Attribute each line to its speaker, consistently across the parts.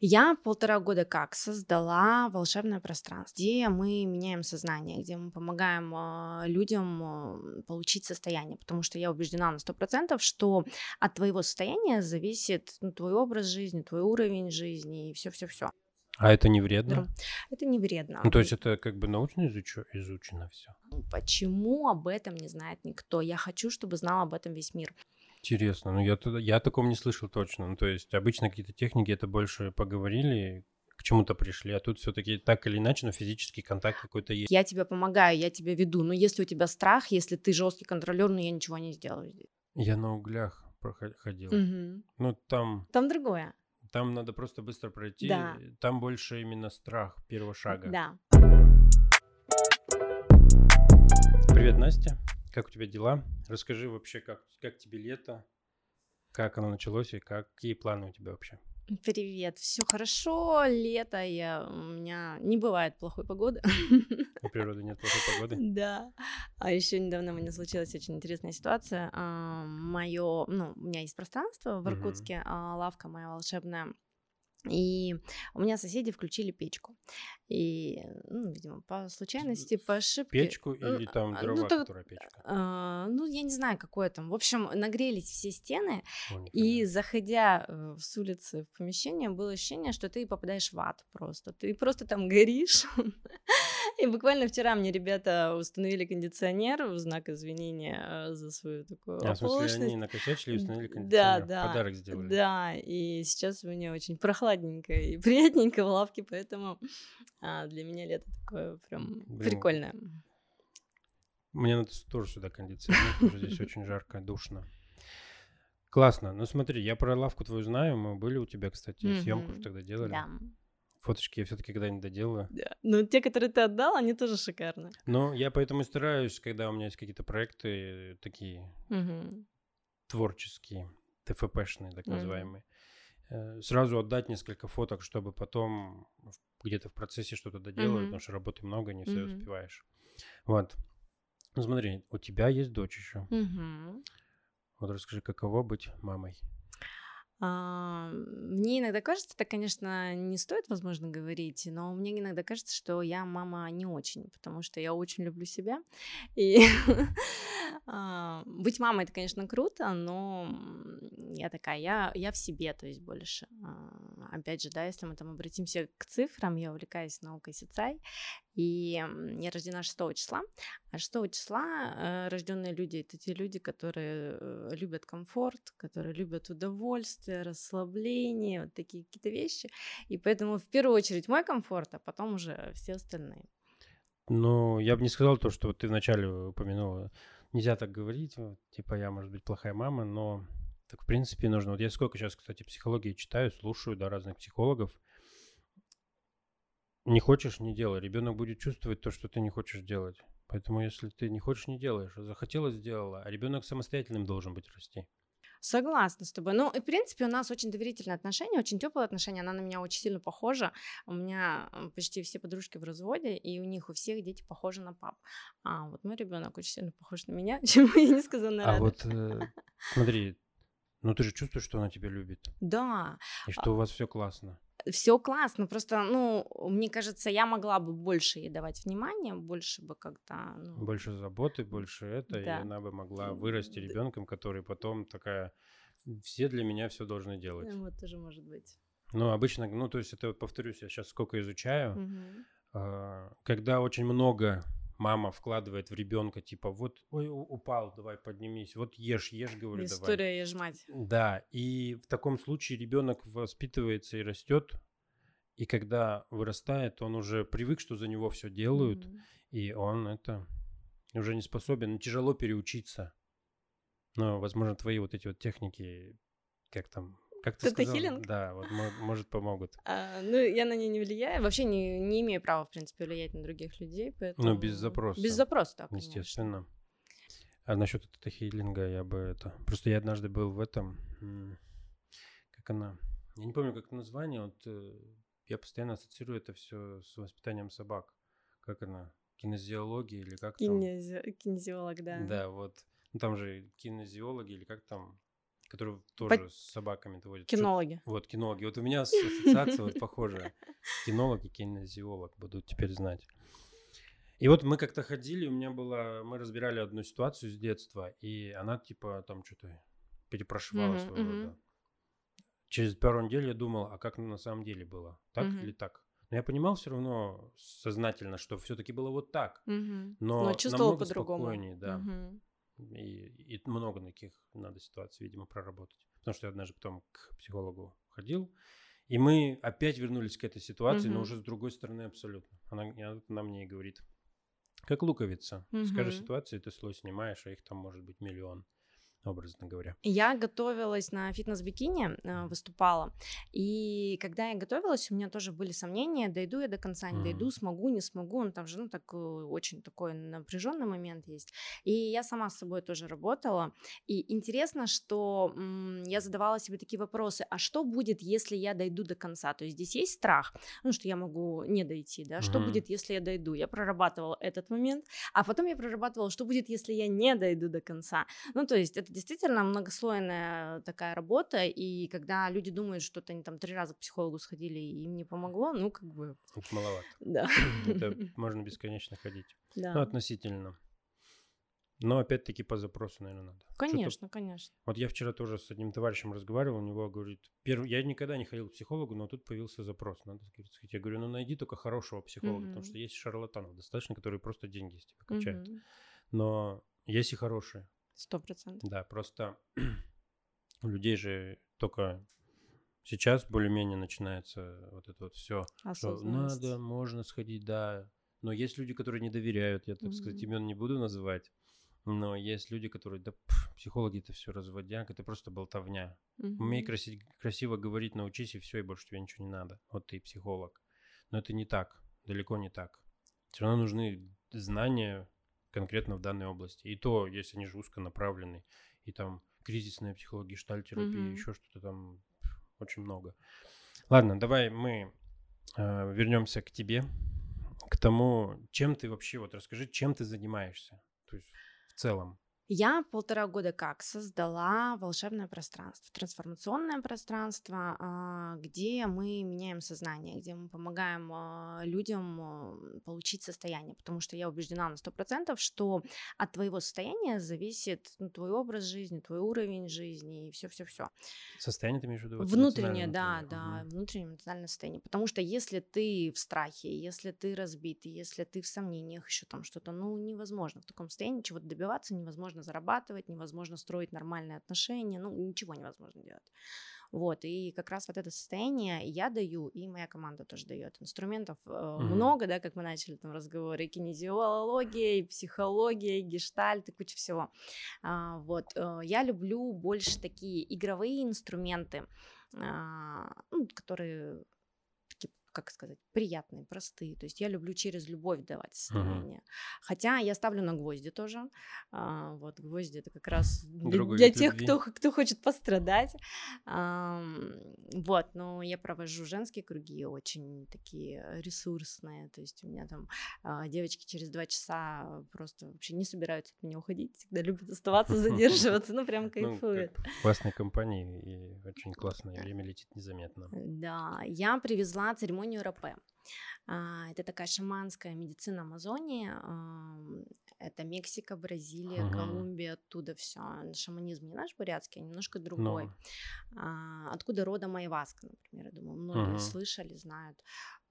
Speaker 1: Я полтора года как создала волшебное пространство, где мы меняем сознание, где мы помогаем э, людям получить состояние, потому что я убеждена на сто процентов, что от твоего состояния зависит ну, твой образ жизни, твой уровень жизни и все-все-все.
Speaker 2: А это не вредно?
Speaker 1: Это не вредно.
Speaker 2: Ну, то есть это как бы научно изучу, изучено все.
Speaker 1: Почему об этом не знает никто? Я хочу, чтобы знал об этом весь мир.
Speaker 2: Интересно, ну я, я о таком не слышал точно. Ну, то есть обычно какие-то техники это больше поговорили, к чему-то пришли, а тут все-таки так или иначе, но физический контакт какой-то есть.
Speaker 1: Я тебе помогаю, я тебя веду, но если у тебя страх, если ты жесткий контролер, ну я ничего не сделаю здесь.
Speaker 2: Я на углях проходил. Угу. Ну там...
Speaker 1: Там другое.
Speaker 2: Там надо просто быстро пройти.
Speaker 1: Да.
Speaker 2: Там больше именно страх первого шага.
Speaker 1: Да.
Speaker 2: Привет, Настя. Как у тебя дела? Расскажи вообще, как, как тебе лето, как оно началось и какие планы у тебя вообще?
Speaker 1: Привет, все хорошо, лето, я, у меня не бывает плохой погоды.
Speaker 2: У природы нет плохой погоды?
Speaker 1: Да. А еще недавно у меня случилась очень интересная ситуация. А, Мое, ну, у меня есть пространство в Иркутске, угу. лавка моя волшебная и у меня соседи включили печку. И, ну, видимо, по случайности, по ошибке.
Speaker 2: Печку или там а, дрова, ну, то, которая печка?
Speaker 1: А, ну, я не знаю, какое там. В общем, нагрелись все стены, О, и заходя э, с улицы в помещение, было ощущение, что ты попадаешь в ад просто. Ты просто там горишь. И буквально вчера мне ребята установили кондиционер в знак извинения э, за свою такую
Speaker 2: а, оплошность. в смысле, они накосячили и установили кондиционер, да, да, подарок сделали.
Speaker 1: Да, и сейчас у меня очень прохладненько и приятненько в лавке, поэтому а, для меня лето такое прям Блин, прикольное.
Speaker 2: Мне надо тоже сюда кондиционер, здесь очень жарко, душно. Классно. Ну смотри, я про лавку твою знаю, мы были у тебя, кстати, съемку тогда делали.
Speaker 1: Да.
Speaker 2: Фоточки я все-таки когда-нибудь доделаю.
Speaker 1: Да. Но те, которые ты отдал, они тоже шикарные.
Speaker 2: Ну, я поэтому и стараюсь, когда у меня есть какие-то проекты такие угу. творческие, ТФПшные, так называемые, угу. Сразу отдать несколько фоток, чтобы потом где-то в процессе что-то доделать, угу. потому что работы много, не все угу. успеваешь. Вот. Ну, смотри, у тебя есть дочь еще.
Speaker 1: Угу.
Speaker 2: Вот расскажи, каково быть мамой?
Speaker 1: А, мне иногда кажется, это, конечно, не стоит, возможно, говорить, но мне иногда кажется, что я мама не очень, потому что я очень люблю себя. И а, быть мамой это, конечно, круто, но я такая, я, я в себе, то есть больше. А, опять же, да, если мы там обратимся к цифрам, я увлекаюсь наукой Сицай, и я рождена 6 числа. А 6 числа э, рожденные люди это те люди, которые э, любят комфорт, которые любят удовольствие, расслабление, вот такие какие-то вещи. И поэтому в первую очередь мой комфорт, а потом уже все остальные.
Speaker 2: Ну, я бы не сказал то, что ты вначале упомянула. Нельзя так говорить, типа я, может быть, плохая мама, но так в принципе нужно. Вот я сколько сейчас, кстати, психологии читаю, слушаю, да, разных психологов. Не хочешь, не делай. Ребенок будет чувствовать то, что ты не хочешь делать. Поэтому, если ты не хочешь, не делаешь. Захотела, сделала. А ребенок самостоятельным должен быть расти.
Speaker 1: Согласна с тобой. Ну, и, в принципе, у нас очень доверительные отношения, очень теплые отношения. Она на меня очень сильно похожа. У меня почти все подружки в разводе, и у них у всех дети похожи на пап. А вот мой ребенок очень сильно похож на меня, чему я не сказала
Speaker 2: А вот э, смотри, ну ты же чувствуешь, что она тебя любит.
Speaker 1: Да.
Speaker 2: И что у вас все классно
Speaker 1: все классно, просто, ну, мне кажется, я могла бы больше ей давать внимания, больше бы как-то... Ну...
Speaker 2: Больше заботы, больше это, да. и она бы могла вырасти ребенком, который потом такая, все для меня все должны делать.
Speaker 1: Ну, вот тоже может быть.
Speaker 2: Ну, обычно, ну, то есть это, повторюсь, я сейчас сколько изучаю, угу. когда очень много мама вкладывает в ребенка, типа, вот, ой, упал, давай поднимись, вот ешь, ешь, говорю,
Speaker 1: История давай. История ешь мать.
Speaker 2: Да, и в таком случае ребенок воспитывается и растет, и когда вырастает, он уже привык, что за него все делают, mm-hmm. и он это уже не способен, тяжело переучиться. Но, возможно, твои вот эти вот техники, как там, как ты сказал?
Speaker 1: хилинг?
Speaker 2: Да, вот может помогут.
Speaker 1: А, ну, я на нее не влияю. Вообще не, не имею права, в принципе, влиять на других людей. Поэтому...
Speaker 2: Ну, без запроса.
Speaker 1: Без запроса, да,
Speaker 2: Естественно. А насчет этого хилинга я бы это... Просто я однажды был в этом... Как она... Я не помню, как это название. Вот э, я постоянно ассоциирую это все с воспитанием собак. Как она? Кинезиология или как
Speaker 1: Кинези... там? Кинезиолог, да.
Speaker 2: Да, вот. Ну, там же кинезиологи или как там которые тоже По... с собаками водят.
Speaker 1: Кинологи.
Speaker 2: Что... Вот, кинологи. Вот у меня ассоциация вот похожая. Кинолог и кинезиолог будут теперь знать. И вот мы как-то ходили, у меня было, мы разбирали одну ситуацию с детства, и она типа там что-то перепрошивала mm-hmm, своего mm-hmm. рода. Через пару недель я думал, а как на самом деле было, так mm-hmm. или так? Но я понимал все равно сознательно, что все-таки было вот так.
Speaker 1: Mm-hmm. Но, Но чувствовал по-другому.
Speaker 2: спокойнее, да. Mm-hmm. И, и много таких надо ситуаций, видимо, проработать. Потому что я однажды потом к психологу ходил, и мы опять вернулись к этой ситуации, mm-hmm. но уже с другой стороны абсолютно. Она, она мне и говорит, как луковица. Mm-hmm. Скажи ситуации, ты слой снимаешь, а их там может быть миллион образно говоря.
Speaker 1: Я готовилась на фитнес-бикини, э, выступала, и когда я готовилась, у меня тоже были сомнения, дойду я до конца, не дойду, смогу, не смогу, ну, там же, ну, так, очень такой напряженный момент есть. И я сама с собой тоже работала, и интересно, что м- я задавала себе такие вопросы, а что будет, если я дойду до конца? То есть здесь есть страх, ну, что я могу не дойти, да, что mm-hmm. будет, если я дойду? Я прорабатывала этот момент, а потом я прорабатывала, что будет, если я не дойду до конца? Ну, то есть это действительно многослойная такая работа, и когда люди думают, что они там три раза к психологу сходили и им не помогло, ну, как бы...
Speaker 2: Это маловато.
Speaker 1: Да.
Speaker 2: Это можно бесконечно ходить. Да. Ну, относительно. Но опять-таки по запросу, наверное, надо.
Speaker 1: Конечно, конечно.
Speaker 2: Вот я вчера тоже с одним товарищем разговаривал, у него говорит, первый, я никогда не ходил к психологу, но тут появился запрос, надо сходить. Я говорю, ну найди только хорошего психолога, mm-hmm. потому что есть шарлатанов достаточно, которые просто деньги из тебя качают. Mm-hmm. Но есть и хорошие.
Speaker 1: Сто процентов.
Speaker 2: Да, просто у людей же только сейчас более-менее начинается вот это вот все. Что надо, можно сходить, да. Но есть люди, которые не доверяют, я, так mm-hmm. сказать, имен не буду называть. Но есть люди, которые, да, пф, психологи это все разводяк, это просто болтовня. Mm-hmm. Умей краси- красиво говорить, научись, и все, и больше тебе ничего не надо. Вот ты психолог. Но это не так, далеко не так. Все равно нужны знания, конкретно в данной области. И то, если они же узконаправлены, и там кризисная психология, штальтерапия, mm-hmm. еще что-то там очень много. Ладно, давай мы э, вернемся к тебе, к тому, чем ты вообще, вот расскажи, чем ты занимаешься, то есть в целом.
Speaker 1: Я полтора года как создала волшебное пространство, трансформационное пространство, а, где мы меняем сознание, где мы помогаем а, людям получить состояние, потому что я убеждена на сто процентов, что от твоего состояния зависит ну, твой образ жизни, твой уровень жизни и все-все-все.
Speaker 2: Состояние ты имеешь в виду?
Speaker 1: Внутреннее, да, да, угу. внутреннее эмоциональное состояние, потому что если ты в страхе, если ты разбитый, если ты в сомнениях, еще там что-то, ну невозможно в таком состоянии чего-то добиваться, невозможно невозможно зарабатывать, невозможно строить нормальные отношения, ну, ничего невозможно делать. Вот, и как раз вот это состояние я даю, и моя команда тоже дает. Инструментов э, mm-hmm. много, да, как мы начали там разговоры, и кинезиология, и психология, и гештальт, и куча всего. А, вот, э, я люблю больше такие игровые инструменты, а, ну, которые как сказать, приятные, простые. То есть я люблю через любовь давать состояние. Uh-huh. Хотя я ставлю на гвозди тоже. А, вот гвозди это как раз для, для тех, кто, кто хочет пострадать. А, вот, но я провожу женские круги, очень такие ресурсные. То есть у меня там а, девочки через два часа просто вообще не собираются от меня уходить, всегда любят оставаться, задерживаться, ну прям ну, кайфуют.
Speaker 2: классной компании и очень классное время летит незаметно.
Speaker 1: Да, я привезла церемонию церемонию РП. А, это такая шаманская медицина Амазонии. Это Мексика, Бразилия, ага. Колумбия, оттуда все. Шаманизм не наш бурятский, а немножко другой. Но. А, откуда рода майваска, например, я думаю, многие ага. слышали, знают.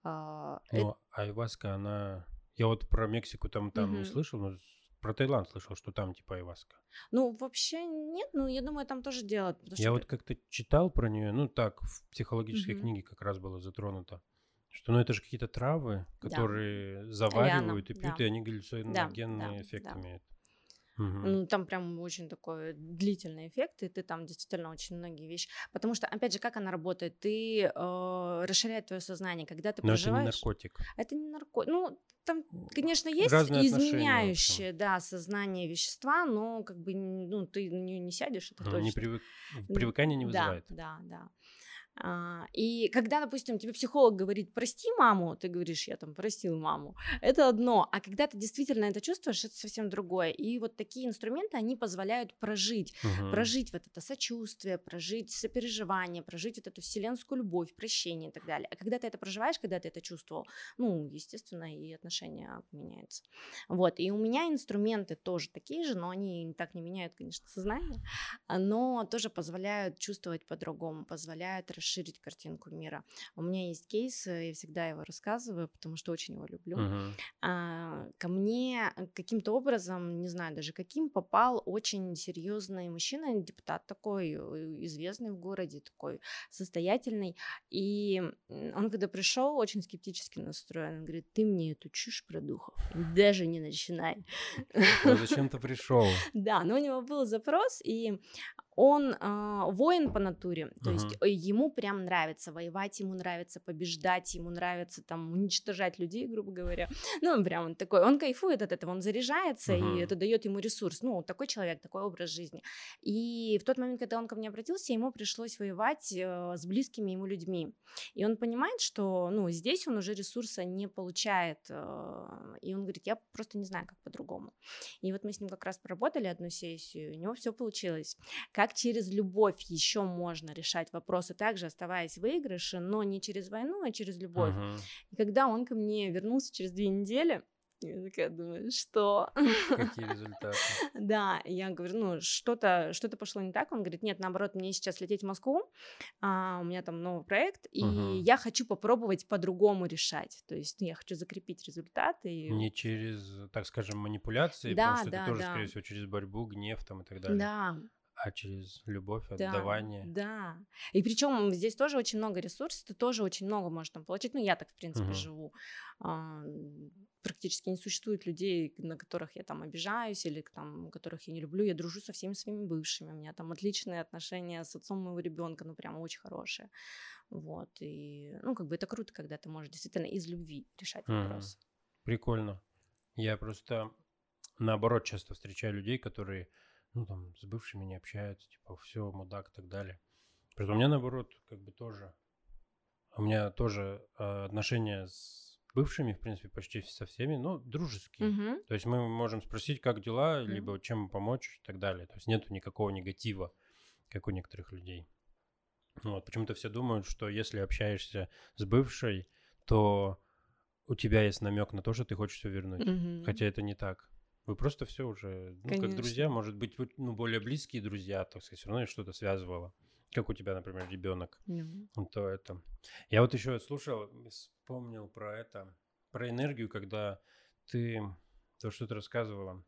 Speaker 2: А, но это... айваска, она... Я вот про Мексику там, там угу. не слышал, но про Таиланд слышал, что там типа айваска.
Speaker 1: Ну, вообще нет, ну, я думаю, там тоже делают.
Speaker 2: Я что... вот как-то читал про нее, ну, так, в психологической угу. книге как раз было затронуто. Что, ну, это же какие-то травы, которые да. заваривают Ляна, и пьют, да. и они галлюциногенные да, эффект да, имеют.
Speaker 1: Угу. Ну, там прям очень такой длительный эффект, и ты там действительно очень многие вещи. Потому что, опять же, как она работает? Ты э, расширяет твое сознание, когда ты Но проживаешь.
Speaker 2: Это не наркотик.
Speaker 1: Это не наркотик. Ну, там, конечно, есть Разные изменяющие, да, сознание вещества, но как бы, ну, ты не, не сядешь, это
Speaker 2: ну,
Speaker 1: точно.
Speaker 2: Не привык... Привыкание не вызывает.
Speaker 1: Да, да, да. А, и когда, допустим, тебе психолог говорит, прости маму, ты говоришь, я там простил маму, это одно, а когда ты действительно это чувствуешь, это совсем другое. И вот такие инструменты, они позволяют прожить, угу. прожить вот это сочувствие, прожить сопереживание, прожить вот эту вселенскую любовь, прощение и так далее. А когда ты это проживаешь, когда ты это чувствовал, ну, естественно, и отношения меняются. Вот, и у меня инструменты тоже такие же, но они так не меняют, конечно, сознание, но тоже позволяют чувствовать по-другому, позволяют расширить картинку мира. У меня есть кейс, я всегда его рассказываю, потому что очень его люблю. Uh-huh. А, ко мне каким-то образом, не знаю даже каким, попал очень серьезный мужчина, депутат такой, э, известный в городе, такой состоятельный. И он, когда пришел, очень скептически настроен. Он говорит, ты мне эту чушь про духов даже не начинай.
Speaker 2: А зачем ты пришел?
Speaker 1: Да, но у него был запрос, и он э, воин по натуре, то uh-huh. есть э, ему прям нравится воевать, ему нравится побеждать, ему нравится там уничтожать людей, грубо говоря. Ну, он прям он такой, он кайфует от этого, он заряжается, uh-huh. и это дает ему ресурс. Ну, такой человек, такой образ жизни. И в тот момент, когда он ко мне обратился, ему пришлось воевать э, с близкими ему людьми. И он понимает, что, ну, здесь он уже ресурса не получает, э, и он говорит, я просто не знаю, как по-другому. И вот мы с ним как раз поработали одну сессию, у него все получилось. Как как через любовь еще можно решать вопросы, также оставаясь в выигрыше, но не через войну, а через любовь. Uh-huh. И когда он ко мне вернулся через две недели, я такая думаю, что?
Speaker 2: Какие результаты?
Speaker 1: Да, я говорю, ну, что-то что пошло не так. Он говорит, нет, наоборот, мне сейчас лететь в Москву, а, у меня там новый проект, и угу. я хочу попробовать по-другому решать. То есть ну, я хочу закрепить результаты. И...
Speaker 2: Не через, так скажем, манипуляции, да, потому что да, это тоже, да. скорее всего, через борьбу, гнев там и так далее.
Speaker 1: Да,
Speaker 2: а через любовь, отдавание.
Speaker 1: Да, да. И причем здесь тоже очень много ресурсов, ты тоже очень много можешь там получить. Ну, я так, в принципе, угу. живу. А, практически не существует людей, на которых я там обижаюсь или там, которых я не люблю. Я дружу со всеми своими бывшими. У меня там отличные отношения с отцом моего ребенка, ну, прям очень хорошие. Вот. И, ну, как бы это круто, когда ты можешь действительно из любви решать угу.
Speaker 2: Прикольно. Я просто наоборот часто встречаю людей, которые ну, там, с бывшими не общаются, типа, все, мудак и так далее. Притом у меня, наоборот, как бы тоже, у меня тоже э, отношения с бывшими, в принципе, почти со всеми, ну, дружеские. Mm-hmm. То есть мы можем спросить, как дела, mm-hmm. либо чем помочь и так далее. То есть нету никакого негатива, как у некоторых людей. Вот, почему-то все думают, что если общаешься с бывшей, то у тебя есть намек на то, что ты хочешь все вернуть. Mm-hmm. Хотя это не так. Вы просто все уже, ну, Конечно. как друзья, может быть, ну, более близкие друзья, так сказать, все равно что-то связывало. Как у тебя, например, ребенок. Mm. То это. Я вот еще слушал, вспомнил про это, про энергию, когда ты то, что ты рассказывала.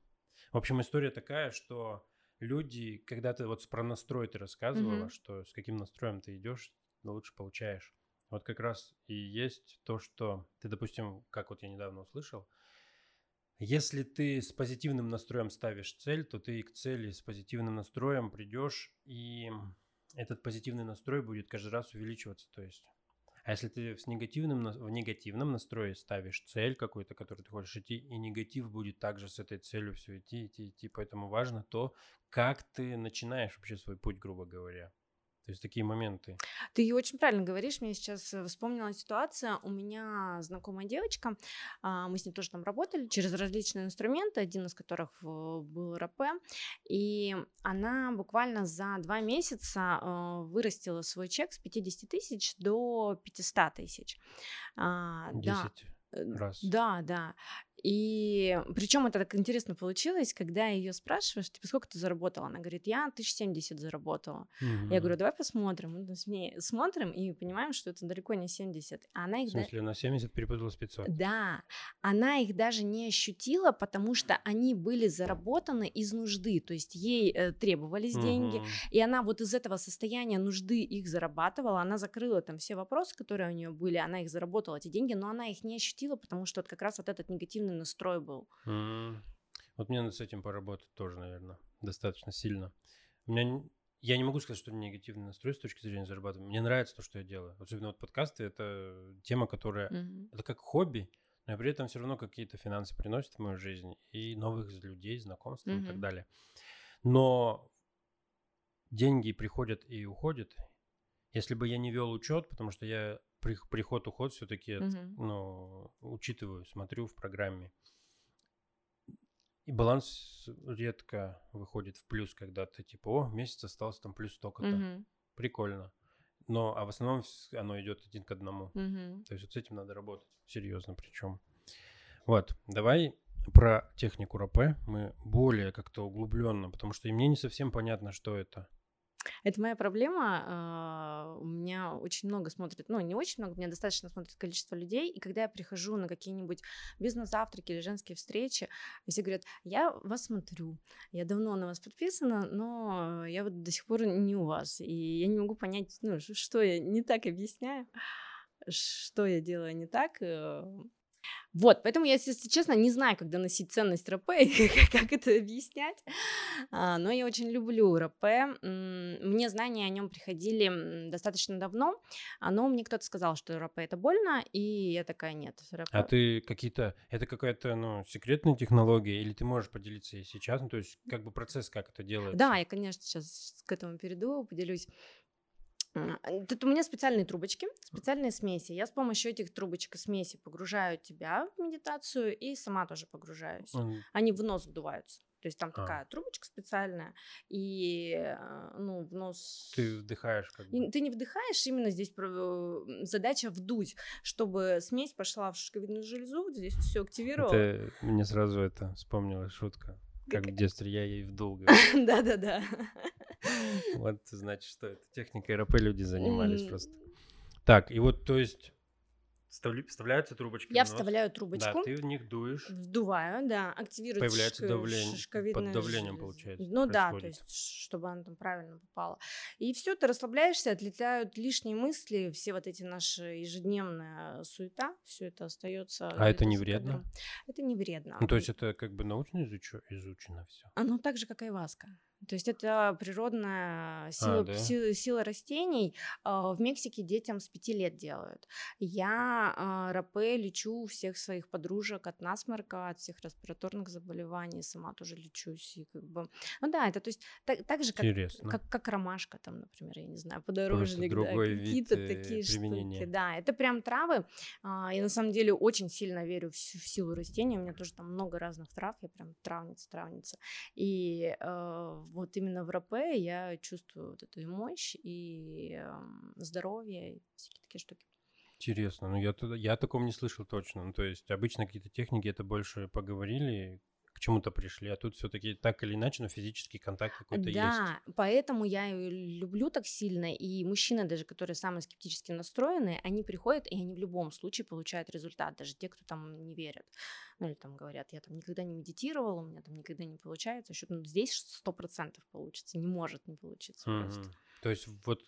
Speaker 2: В общем, история такая, что люди, когда ты вот про настрой ты рассказывала, mm-hmm. что с каким настроем ты идешь, лучше получаешь. Вот как раз и есть то, что ты, допустим, как вот я недавно услышал, если ты с позитивным настроем ставишь цель, то ты к цели с позитивным настроем придешь, и этот позитивный настрой будет каждый раз увеличиваться. То есть, а если ты с негативным, в негативном настрое ставишь цель какую-то, которую ты хочешь идти, и негатив будет также с этой целью все идти, идти, идти. Поэтому важно то, как ты начинаешь вообще свой путь, грубо говоря. То есть такие моменты.
Speaker 1: Ты очень правильно говоришь. Мне сейчас э, вспомнила ситуация. У меня знакомая девочка, а, мы с ней тоже там работали через различные инструменты, один из которых был РП. И она буквально за два месяца э, вырастила свой чек с 50 тысяч до 500 тысяч. 10
Speaker 2: а, да. раз.
Speaker 1: Да, да. И причем это так интересно получилось, когда ее спрашиваешь, типа, сколько ты заработала? Она говорит, я 1070 заработала. Mm-hmm. Я говорю, давай посмотрим. Мы с ней смотрим и понимаем, что это далеко не 70.
Speaker 2: А она их... В смысле, на 70 перепутала с 500?
Speaker 1: Да. Она их даже не ощутила, потому что они были заработаны из нужды. То есть ей э, требовались mm-hmm. деньги, и она вот из этого состояния нужды их зарабатывала. Она закрыла там все вопросы, которые у нее были, она их заработала, эти деньги, но она их не ощутила, потому что вот как раз вот этот негативный негативный настрой был.
Speaker 2: Mm-hmm. Вот мне надо с этим поработать тоже, наверное, достаточно сильно. У меня я не могу сказать, что негативный настрой с точки зрения зарабатывания. Мне нравится то, что я делаю. Особенно вот подкасты это тема, которая mm-hmm. это как хобби, но при этом все равно какие-то финансы приносят в мою жизнь и новых людей, знакомств mm-hmm. и так далее. Но деньги приходят и уходят, если бы я не вел учет, потому что я приход-уход все-таки угу. ну, учитываю, смотрю в программе. И баланс редко выходит в плюс, когда ты типа, о, месяц остался там плюс столько-то. Угу. Прикольно. Но, а в основном оно идет один к одному. Угу. То есть вот с этим надо работать серьезно причем. Вот, давай про технику РП мы более как-то углубленно, потому что и мне не совсем понятно, что это.
Speaker 1: Это моя проблема. А, у меня очень много смотрит, ну, не очень много, у меня достаточно смотрит количество людей. И когда я прихожу на какие-нибудь бизнес-завтраки или женские встречи, все говорят, я вас смотрю, я давно на вас подписана, но я вот до сих пор не у вас. И я не могу понять, ну, что я не так объясняю, что я делаю не так. Вот, поэтому я, если честно, не знаю, как доносить ценность РП и как это объяснять, а, но я очень люблю РП. Мне знания о нем приходили достаточно давно, но мне кто-то сказал, что РП это больно, и я такая, нет.
Speaker 2: РП... А ты какие-то, это какая-то, ну, секретная технология, или ты можешь поделиться и сейчас, ну, то есть как бы процесс, как это делается?
Speaker 1: Да, я, конечно, сейчас к этому перейду, поделюсь. Тут у меня специальные трубочки, специальные смеси. Я с помощью этих трубочек и смеси погружаю тебя в медитацию и сама тоже погружаюсь. Mm. Они в нос вдуваются. То есть там а. такая трубочка специальная, и а, ну, в нос...
Speaker 2: Ты вдыхаешь как бы.
Speaker 1: Ты не вдыхаешь, именно здесь задача вдуть, чтобы смесь пошла в шишковидную железу, здесь все активировало.
Speaker 2: Это, мне сразу это вспомнилась шутка. Как в детстве я ей вдул.
Speaker 1: Да-да-да.
Speaker 2: Вот, значит, что это техникой РП люди занимались просто. Так, и вот, то есть, Вставляются трубочки.
Speaker 1: Я вставляю трубочку.
Speaker 2: Да, ты в них дуешь.
Speaker 1: Вдуваю, да, активируется
Speaker 2: Появляется шишко... давление. Под давлением получается.
Speaker 1: Ну происходит. да, то есть, чтобы она там правильно попала. И все, ты расслабляешься, отлетают лишние мысли, все вот эти наши ежедневная суета, все это остается.
Speaker 2: А это не вредно?
Speaker 1: Это не вредно.
Speaker 2: Ну, то есть это как бы научно изучу... изучено все.
Speaker 1: Оно так же, как и айваска. То есть это природная сила, а, да? сила, сила растений. А, в Мексике детям с пяти лет делают. Я а, рапе лечу всех своих подружек от насморка, от всех респираторных заболеваний, сама тоже лечусь. И как бы... Ну да, это то есть так, так же, как, как, как ромашка там, например, я не знаю, подорожник, да, какие-то э, такие применения. штуки. Да, это прям травы. Я на самом деле очень сильно верю в, в силу растений. У меня тоже там много разных трав, я прям травница, травница. И э, вот именно в РП я чувствую вот эту мощь, и здоровье, и всякие такие штуки.
Speaker 2: Интересно, ну я, я о таком не слышал точно. Ну, то есть обычно какие-то техники это больше поговорили, к чему-то пришли, а тут все-таки так или иначе, но физический контакт какой-то да, есть.
Speaker 1: Да, поэтому я люблю так сильно, и мужчины даже, которые самые скептически настроены, они приходят, и они в любом случае получают результат, даже те, кто там не верят. Ну или там говорят, я там никогда не медитировал, у меня там никогда не получается, еще ну, здесь сто процентов получится, не может не получиться mm-hmm. просто.
Speaker 2: То есть вот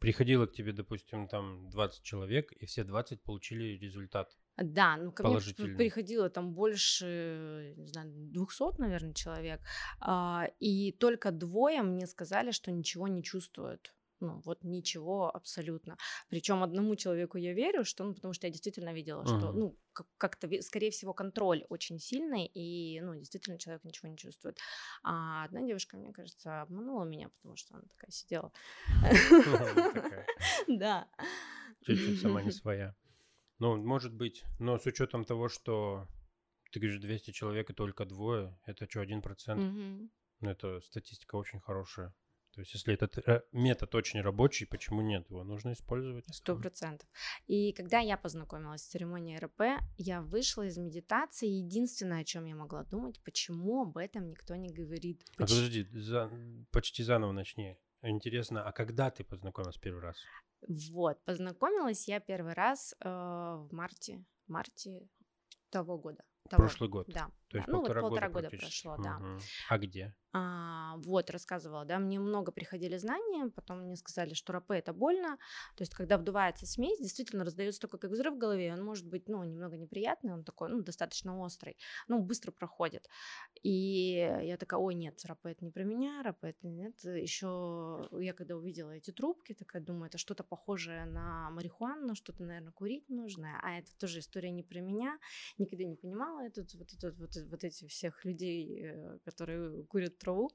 Speaker 2: приходило к тебе, допустим, там 20 человек, и все 20 получили результат.
Speaker 1: Да, ну ко мне приходило там больше, не знаю, 200, наверное, человек, а, и только двое мне сказали, что ничего не чувствуют. Ну, вот ничего абсолютно. Причем одному человеку я верю, что, ну, потому что я действительно видела, uh-huh. что, ну, как-то, скорее всего, контроль очень сильный, и, ну, действительно человек ничего не чувствует. А одна девушка, мне кажется, обманула меня, потому что она такая сидела. Да.
Speaker 2: Чуть-чуть сама не своя. Ну, может быть, но с учетом того, что ты говоришь 200 человек и только двое, это что, один процент? Ну, это статистика очень хорошая. То есть, если этот э, метод очень рабочий, почему нет? Его нужно использовать.
Speaker 1: Сто процентов. И когда я познакомилась с церемонией РП, я вышла из медитации. Единственное, о чем я могла думать, почему об этом никто не говорит.
Speaker 2: А подожди, за, почти заново начни. Интересно, а когда ты познакомилась первый раз?
Speaker 1: Вот, познакомилась я первый раз э, в марте, марте того года. Того.
Speaker 2: Прошлый год.
Speaker 1: Да.
Speaker 2: То есть
Speaker 1: ну,
Speaker 2: полтора,
Speaker 1: вот полтора
Speaker 2: года,
Speaker 1: года прошло, да. Угу.
Speaker 2: А где?
Speaker 1: А, вот, рассказывала, да, мне много приходили знания, потом мне сказали, что рапе это больно, то есть когда вдувается смесь, действительно раздается такой как взрыв в голове, он может быть, ну, немного неприятный, он такой, ну, достаточно острый, ну, быстро проходит. И я такая, ой, нет, рапе это не про меня, рапе это нет. Еще я когда увидела эти трубки, такая думаю, это что-то похожее на марихуану, что-то, наверное, курить нужно, а это тоже история не про меня, никогда не понимала этот, вот этот вот вот эти всех людей, э, которые курят траву.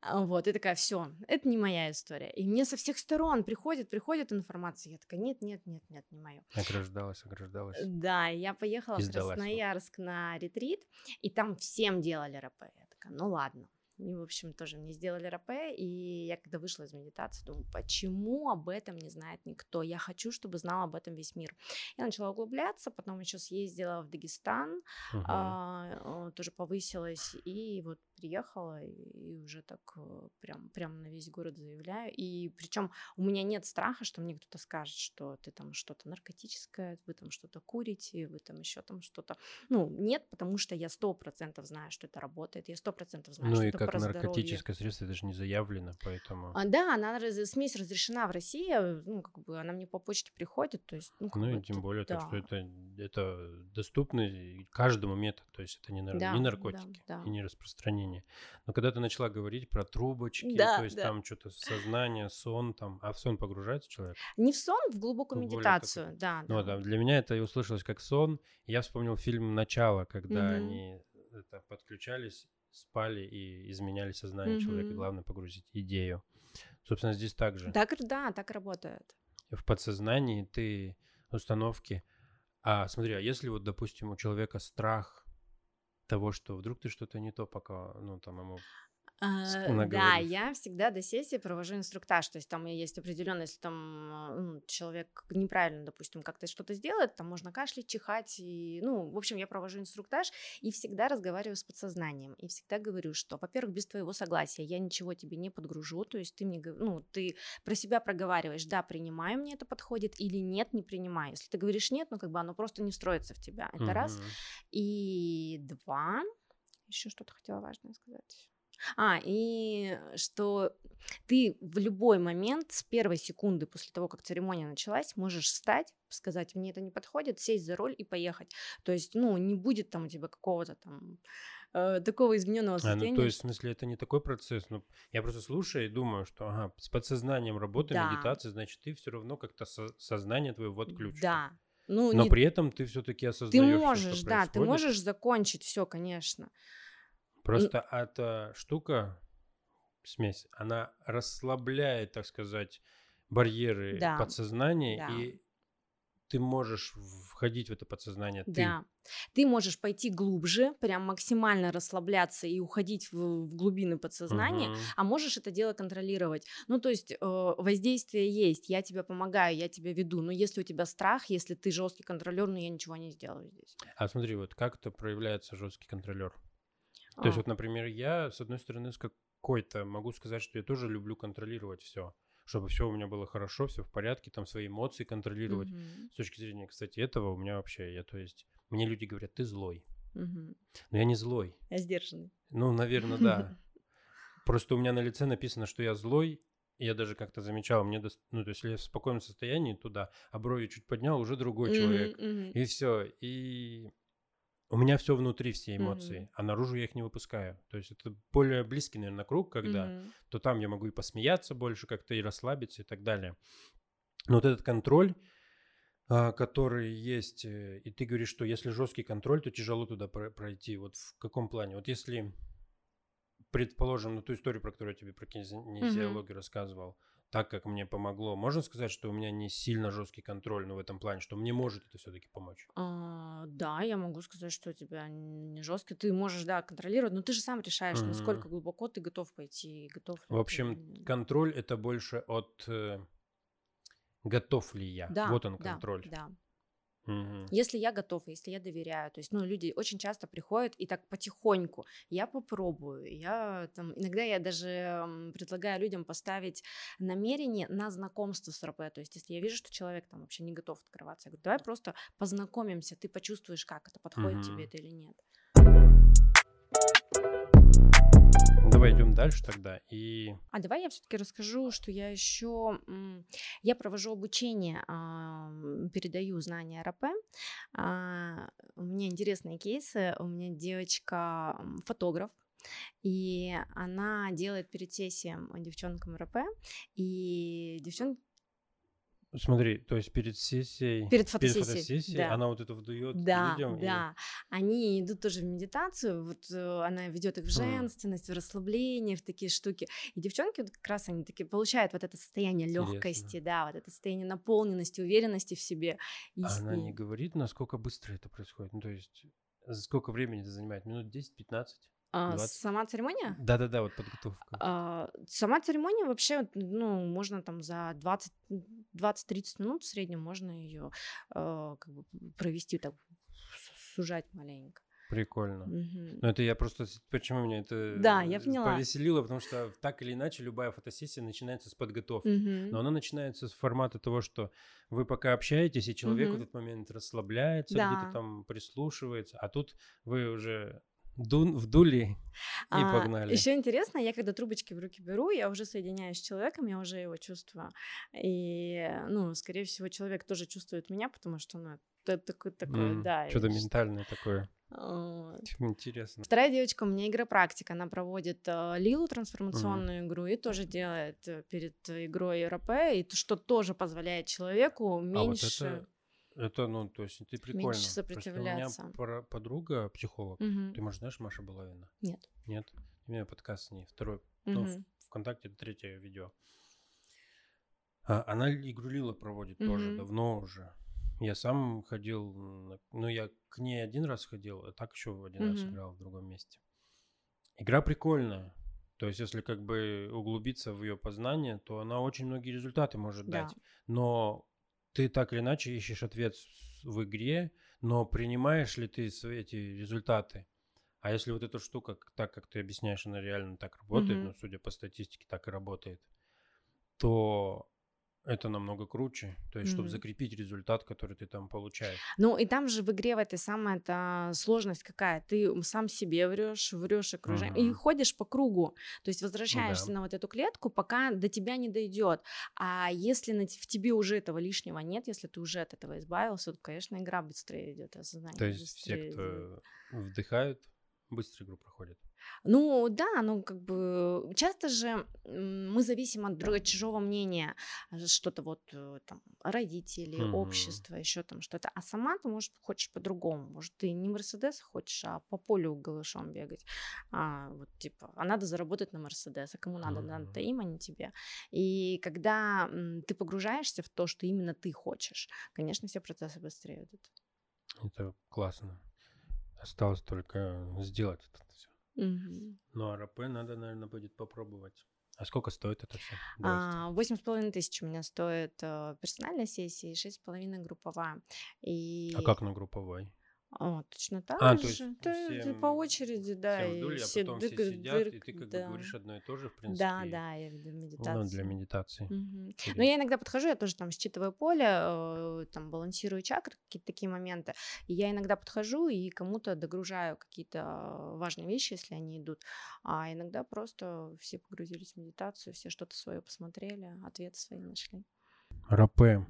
Speaker 1: А, вот, и такая, все, это не моя история. И мне со всех сторон приходит, приходит информация. Я такая, нет, нет, нет, нет, не мое.
Speaker 2: Ограждалась, ограждалась.
Speaker 1: Да, я поехала в Красноярск на ретрит, и там всем делали РП. Я такая, ну ладно. И, в общем, тоже мне сделали РП, и я когда вышла из медитации, думаю, почему об этом не знает никто? Я хочу, чтобы знал об этом весь мир. Я начала углубляться, потом еще съездила в Дагестан, uh-huh. а, тоже повысилась, и вот приехала и уже так э, прям, прям на весь город заявляю. И причем у меня нет страха, что мне кто-то скажет, что ты там что-то наркотическое, вы там что-то курите, вы там еще там что-то. Ну, нет, потому что я сто процентов знаю, что это работает, я сто процентов знаю,
Speaker 2: ну,
Speaker 1: что
Speaker 2: это как наркотическое средство, это же не заявлено, поэтому...
Speaker 1: А, да, она, смесь разрешена в России, э, ну, как бы она мне по почте приходит, то есть...
Speaker 2: Ну, ну и тем более, да. так что это, это доступный каждому метод, то есть это не, нар... да, не наркотики да, да. и не распространение сознание. Но когда ты начала говорить про трубочки, да, то есть да. там что-то сознание, сон, там, а в сон погружается человек?
Speaker 1: Не в сон, в глубокую ну, медитацию, такой... да.
Speaker 2: Ну, да. Для меня это и услышалось как сон. Я вспомнил фильм «Начало», когда угу. они это, подключались, спали и изменяли сознание угу. человека. Главное погрузить идею. Собственно, здесь также.
Speaker 1: Так, да, так работает.
Speaker 2: В подсознании ты установки. А смотри, а если вот, допустим, у человека страх того, что вдруг ты что-то не то пока, ну, там ему
Speaker 1: а, да, я всегда до сессии провожу инструктаж, то есть там есть определенно, если там ну, человек неправильно, допустим, как-то что-то сделает, там можно кашлять, чихать, и, ну, в общем, я провожу инструктаж и всегда разговариваю с подсознанием, и всегда говорю, что, во-первых, без твоего согласия я ничего тебе не подгружу, то есть ты мне, ну, ты про себя проговариваешь, да, принимаю, мне это подходит, или нет, не принимаю. Если ты говоришь нет, ну, как бы оно просто не строится в тебя, это угу. раз. И два, еще что-то хотела важное сказать. А, и что ты в любой момент с первой секунды после того, как церемония началась, можешь встать, сказать, мне это не подходит, сесть за роль и поехать. То есть, ну, не будет там у тебя какого-то там э, такого измененного состояния.
Speaker 2: А, ну, то есть, в смысле, это не такой процесс. Ну, я просто слушаю и думаю, что ага, с подсознанием работа, да. медитация, значит, ты все равно как-то со- сознание твое вот ключ.
Speaker 1: Да.
Speaker 2: Ну, Но не... при этом ты все-таки осознаешь.
Speaker 1: Ты можешь, что да, ты можешь закончить все, конечно.
Speaker 2: Просто эта штука, смесь, она расслабляет, так сказать, барьеры да. подсознания, да. и ты можешь входить в это подсознание. Ты.
Speaker 1: Да. Ты можешь пойти глубже, прям максимально расслабляться и уходить в, в глубины подсознания, угу. а можешь это дело контролировать. Ну, то есть э, воздействие есть, я тебе помогаю, я тебя веду, но если у тебя страх, если ты жесткий контролер, ну я ничего не сделаю здесь.
Speaker 2: А смотри, вот как это проявляется жесткий контролер? То есть а. вот, например, я, с одной стороны, с какой-то могу сказать, что я тоже люблю контролировать все чтобы все у меня было хорошо, все в порядке, там свои эмоции контролировать. Mm-hmm. С точки зрения, кстати, этого у меня вообще, я, то есть, мне люди говорят, ты злой. Mm-hmm. Но я не злой.
Speaker 1: Я сдержанный.
Speaker 2: Ну, наверное, да. Просто у меня на лице написано, что я злой, я даже как-то замечал, мне, до... ну, то есть, если я в спокойном состоянии туда, а брови чуть поднял, уже другой человек. Mm-hmm. И все. И у меня все внутри, все эмоции, mm-hmm. а наружу я их не выпускаю. То есть это более близкий, наверное, круг, когда mm-hmm. то там я могу и посмеяться больше как-то, и расслабиться и так далее. Но вот этот контроль, а, который есть, э, и ты говоришь, что если жесткий контроль, то тяжело туда пройти. Вот в каком плане? Вот если, предположим, на ту историю, про которую я тебе про кинезиологию mm-hmm. рассказывал, так как мне помогло. Можно сказать, что у меня не сильно жесткий контроль, но в этом плане, что мне может это все-таки помочь?
Speaker 1: А, да, я могу сказать, что у тебя не жесткий. Ты можешь, да, контролировать, но ты же сам решаешь, mm-hmm. насколько глубоко ты готов пойти, готов.
Speaker 2: В общем, ты... контроль это больше от э, готов ли я. Да, вот он контроль.
Speaker 1: Да, да. Угу. Если я готова, если я доверяю, то есть, ну, люди очень часто приходят и так потихоньку, я попробую, я там, иногда я даже предлагаю людям поставить намерение на знакомство с РП, то есть, если я вижу, что человек там вообще не готов открываться, я говорю, давай просто познакомимся, ты почувствуешь, как это, подходит угу. тебе это или нет.
Speaker 2: Давай идем дальше тогда. И...
Speaker 1: А давай я все-таки расскажу, что я еще я провожу обучение, передаю знания РП. А, у меня интересные кейсы. У меня девочка фотограф, и она делает перед сессией девчонкам РП, и девчонки
Speaker 2: Смотри, то есть перед сессией,
Speaker 1: перед фотосессией,
Speaker 2: перед фотосессией
Speaker 1: да.
Speaker 2: она вот это вдует
Speaker 1: да,
Speaker 2: людям.
Speaker 1: Да, и... они идут тоже в медитацию, вот э, она ведет их в женственность, в расслабление, в такие штуки. И девчонки вот как раз они такие получают вот это состояние легкости, да, вот это состояние наполненности, уверенности в себе.
Speaker 2: Истины. Она не говорит, насколько быстро это происходит. Ну, то есть за сколько времени это занимает? Минут 10-15?
Speaker 1: А, сама церемония?
Speaker 2: Да-да-да, вот подготовка.
Speaker 1: А, сама церемония вообще, ну, можно там за 20-30 минут в среднем можно ее а, как бы провести, так сужать маленько.
Speaker 2: Прикольно. Угу. Ну, это я просто... Почему меня это
Speaker 1: да, я поняла.
Speaker 2: повеселило? Потому что так или иначе любая фотосессия начинается с подготовки. Угу. Но она начинается с формата того, что вы пока общаетесь, и человек угу. в этот момент расслабляется, да. где-то там прислушивается, а тут вы уже Дун, вдули и а, погнали.
Speaker 1: Еще интересно, я когда трубочки в руки беру, я уже соединяюсь с человеком, я уже его чувствую. И, ну, скорее всего, человек тоже чувствует меня, потому что, ну, это такое, такое mm, да.
Speaker 2: Что-то ментальное такое. Вот. Интересно.
Speaker 1: Вторая девочка у меня игра-практика. Она проводит э, Лилу, трансформационную mm. игру, и тоже делает э, перед игрой РП, и что тоже позволяет человеку меньше...
Speaker 2: А вот это это, ну, то есть ты прикольно. Меньше сопротивляться. Просто у меня подруга психолог. Угу. Ты, может, знаешь Маша Булавина?
Speaker 1: Нет.
Speaker 2: Нет? У меня подкаст с ней, второй. Угу. Ну, в ВКонтакте третье видео. А, она игру Лила проводит угу. тоже, давно уже. Я сам ходил, ну, я к ней один раз ходил, а так еще один угу. раз играл в другом месте. Игра прикольная. То есть, если как бы углубиться в ее познание, то она очень многие результаты может да. дать. Но ты так или иначе ищешь ответ в игре, но принимаешь ли ты эти результаты? А если вот эта штука, так как ты объясняешь, она реально так работает, mm-hmm. ну, судя по статистике, так и работает, то это намного круче, то есть, mm-hmm. чтобы закрепить результат, который ты там получаешь.
Speaker 1: Ну, и там же в игре в этой самая это сложность какая. Ты сам себе врешь, врешь окружение, mm-hmm. и ходишь по кругу. То есть возвращаешься ну, да. на вот эту клетку, пока до тебя не дойдет. А если на, в тебе уже этого лишнего нет, если ты уже от этого избавился, то, конечно, игра быстрее идет, осознание.
Speaker 2: То есть все, кто идет. вдыхают, быстро игру проходят.
Speaker 1: Ну да, ну как бы часто же мы зависим от друг, чужого мнения, э, что-то вот э, там родители, mm-hmm. общество, еще там что-то. А сама ты, может, хочешь по-другому. Может, ты не Мерседес хочешь, а по полю голышом бегать. А, вот типа, а надо заработать на Мерседес, а кому надо? Mm-hmm. Надо им, а не тебе. И когда ты погружаешься в то, что именно ты хочешь, конечно, все процессы быстрее идут.
Speaker 2: Это классно. Осталось только сделать это все. Угу. Ну, а РП надо, наверное, будет попробовать. А сколько стоит это все?
Speaker 1: А, восемь с половиной тысяч у меня стоит э, персональная сессия и шесть с половиной групповая. И...
Speaker 2: А как на групповой?
Speaker 1: А, точно так а, же. То есть ты, всем, по очереди, да.
Speaker 2: Всем вдули, а все потом дык, все сидят, дырк, и ты как да. бы говоришь одно и то же, в принципе.
Speaker 1: Да, да, я для медитации.
Speaker 2: Ну, для медитации.
Speaker 1: Угу. Но я иногда подхожу, я тоже там считываю поле, э, там балансирую чакры, какие-то такие моменты. И я иногда подхожу и кому-то догружаю какие-то важные вещи, если они идут. А иногда просто все погрузились в медитацию, все что-то свое посмотрели, ответы свои нашли.
Speaker 2: Рапе.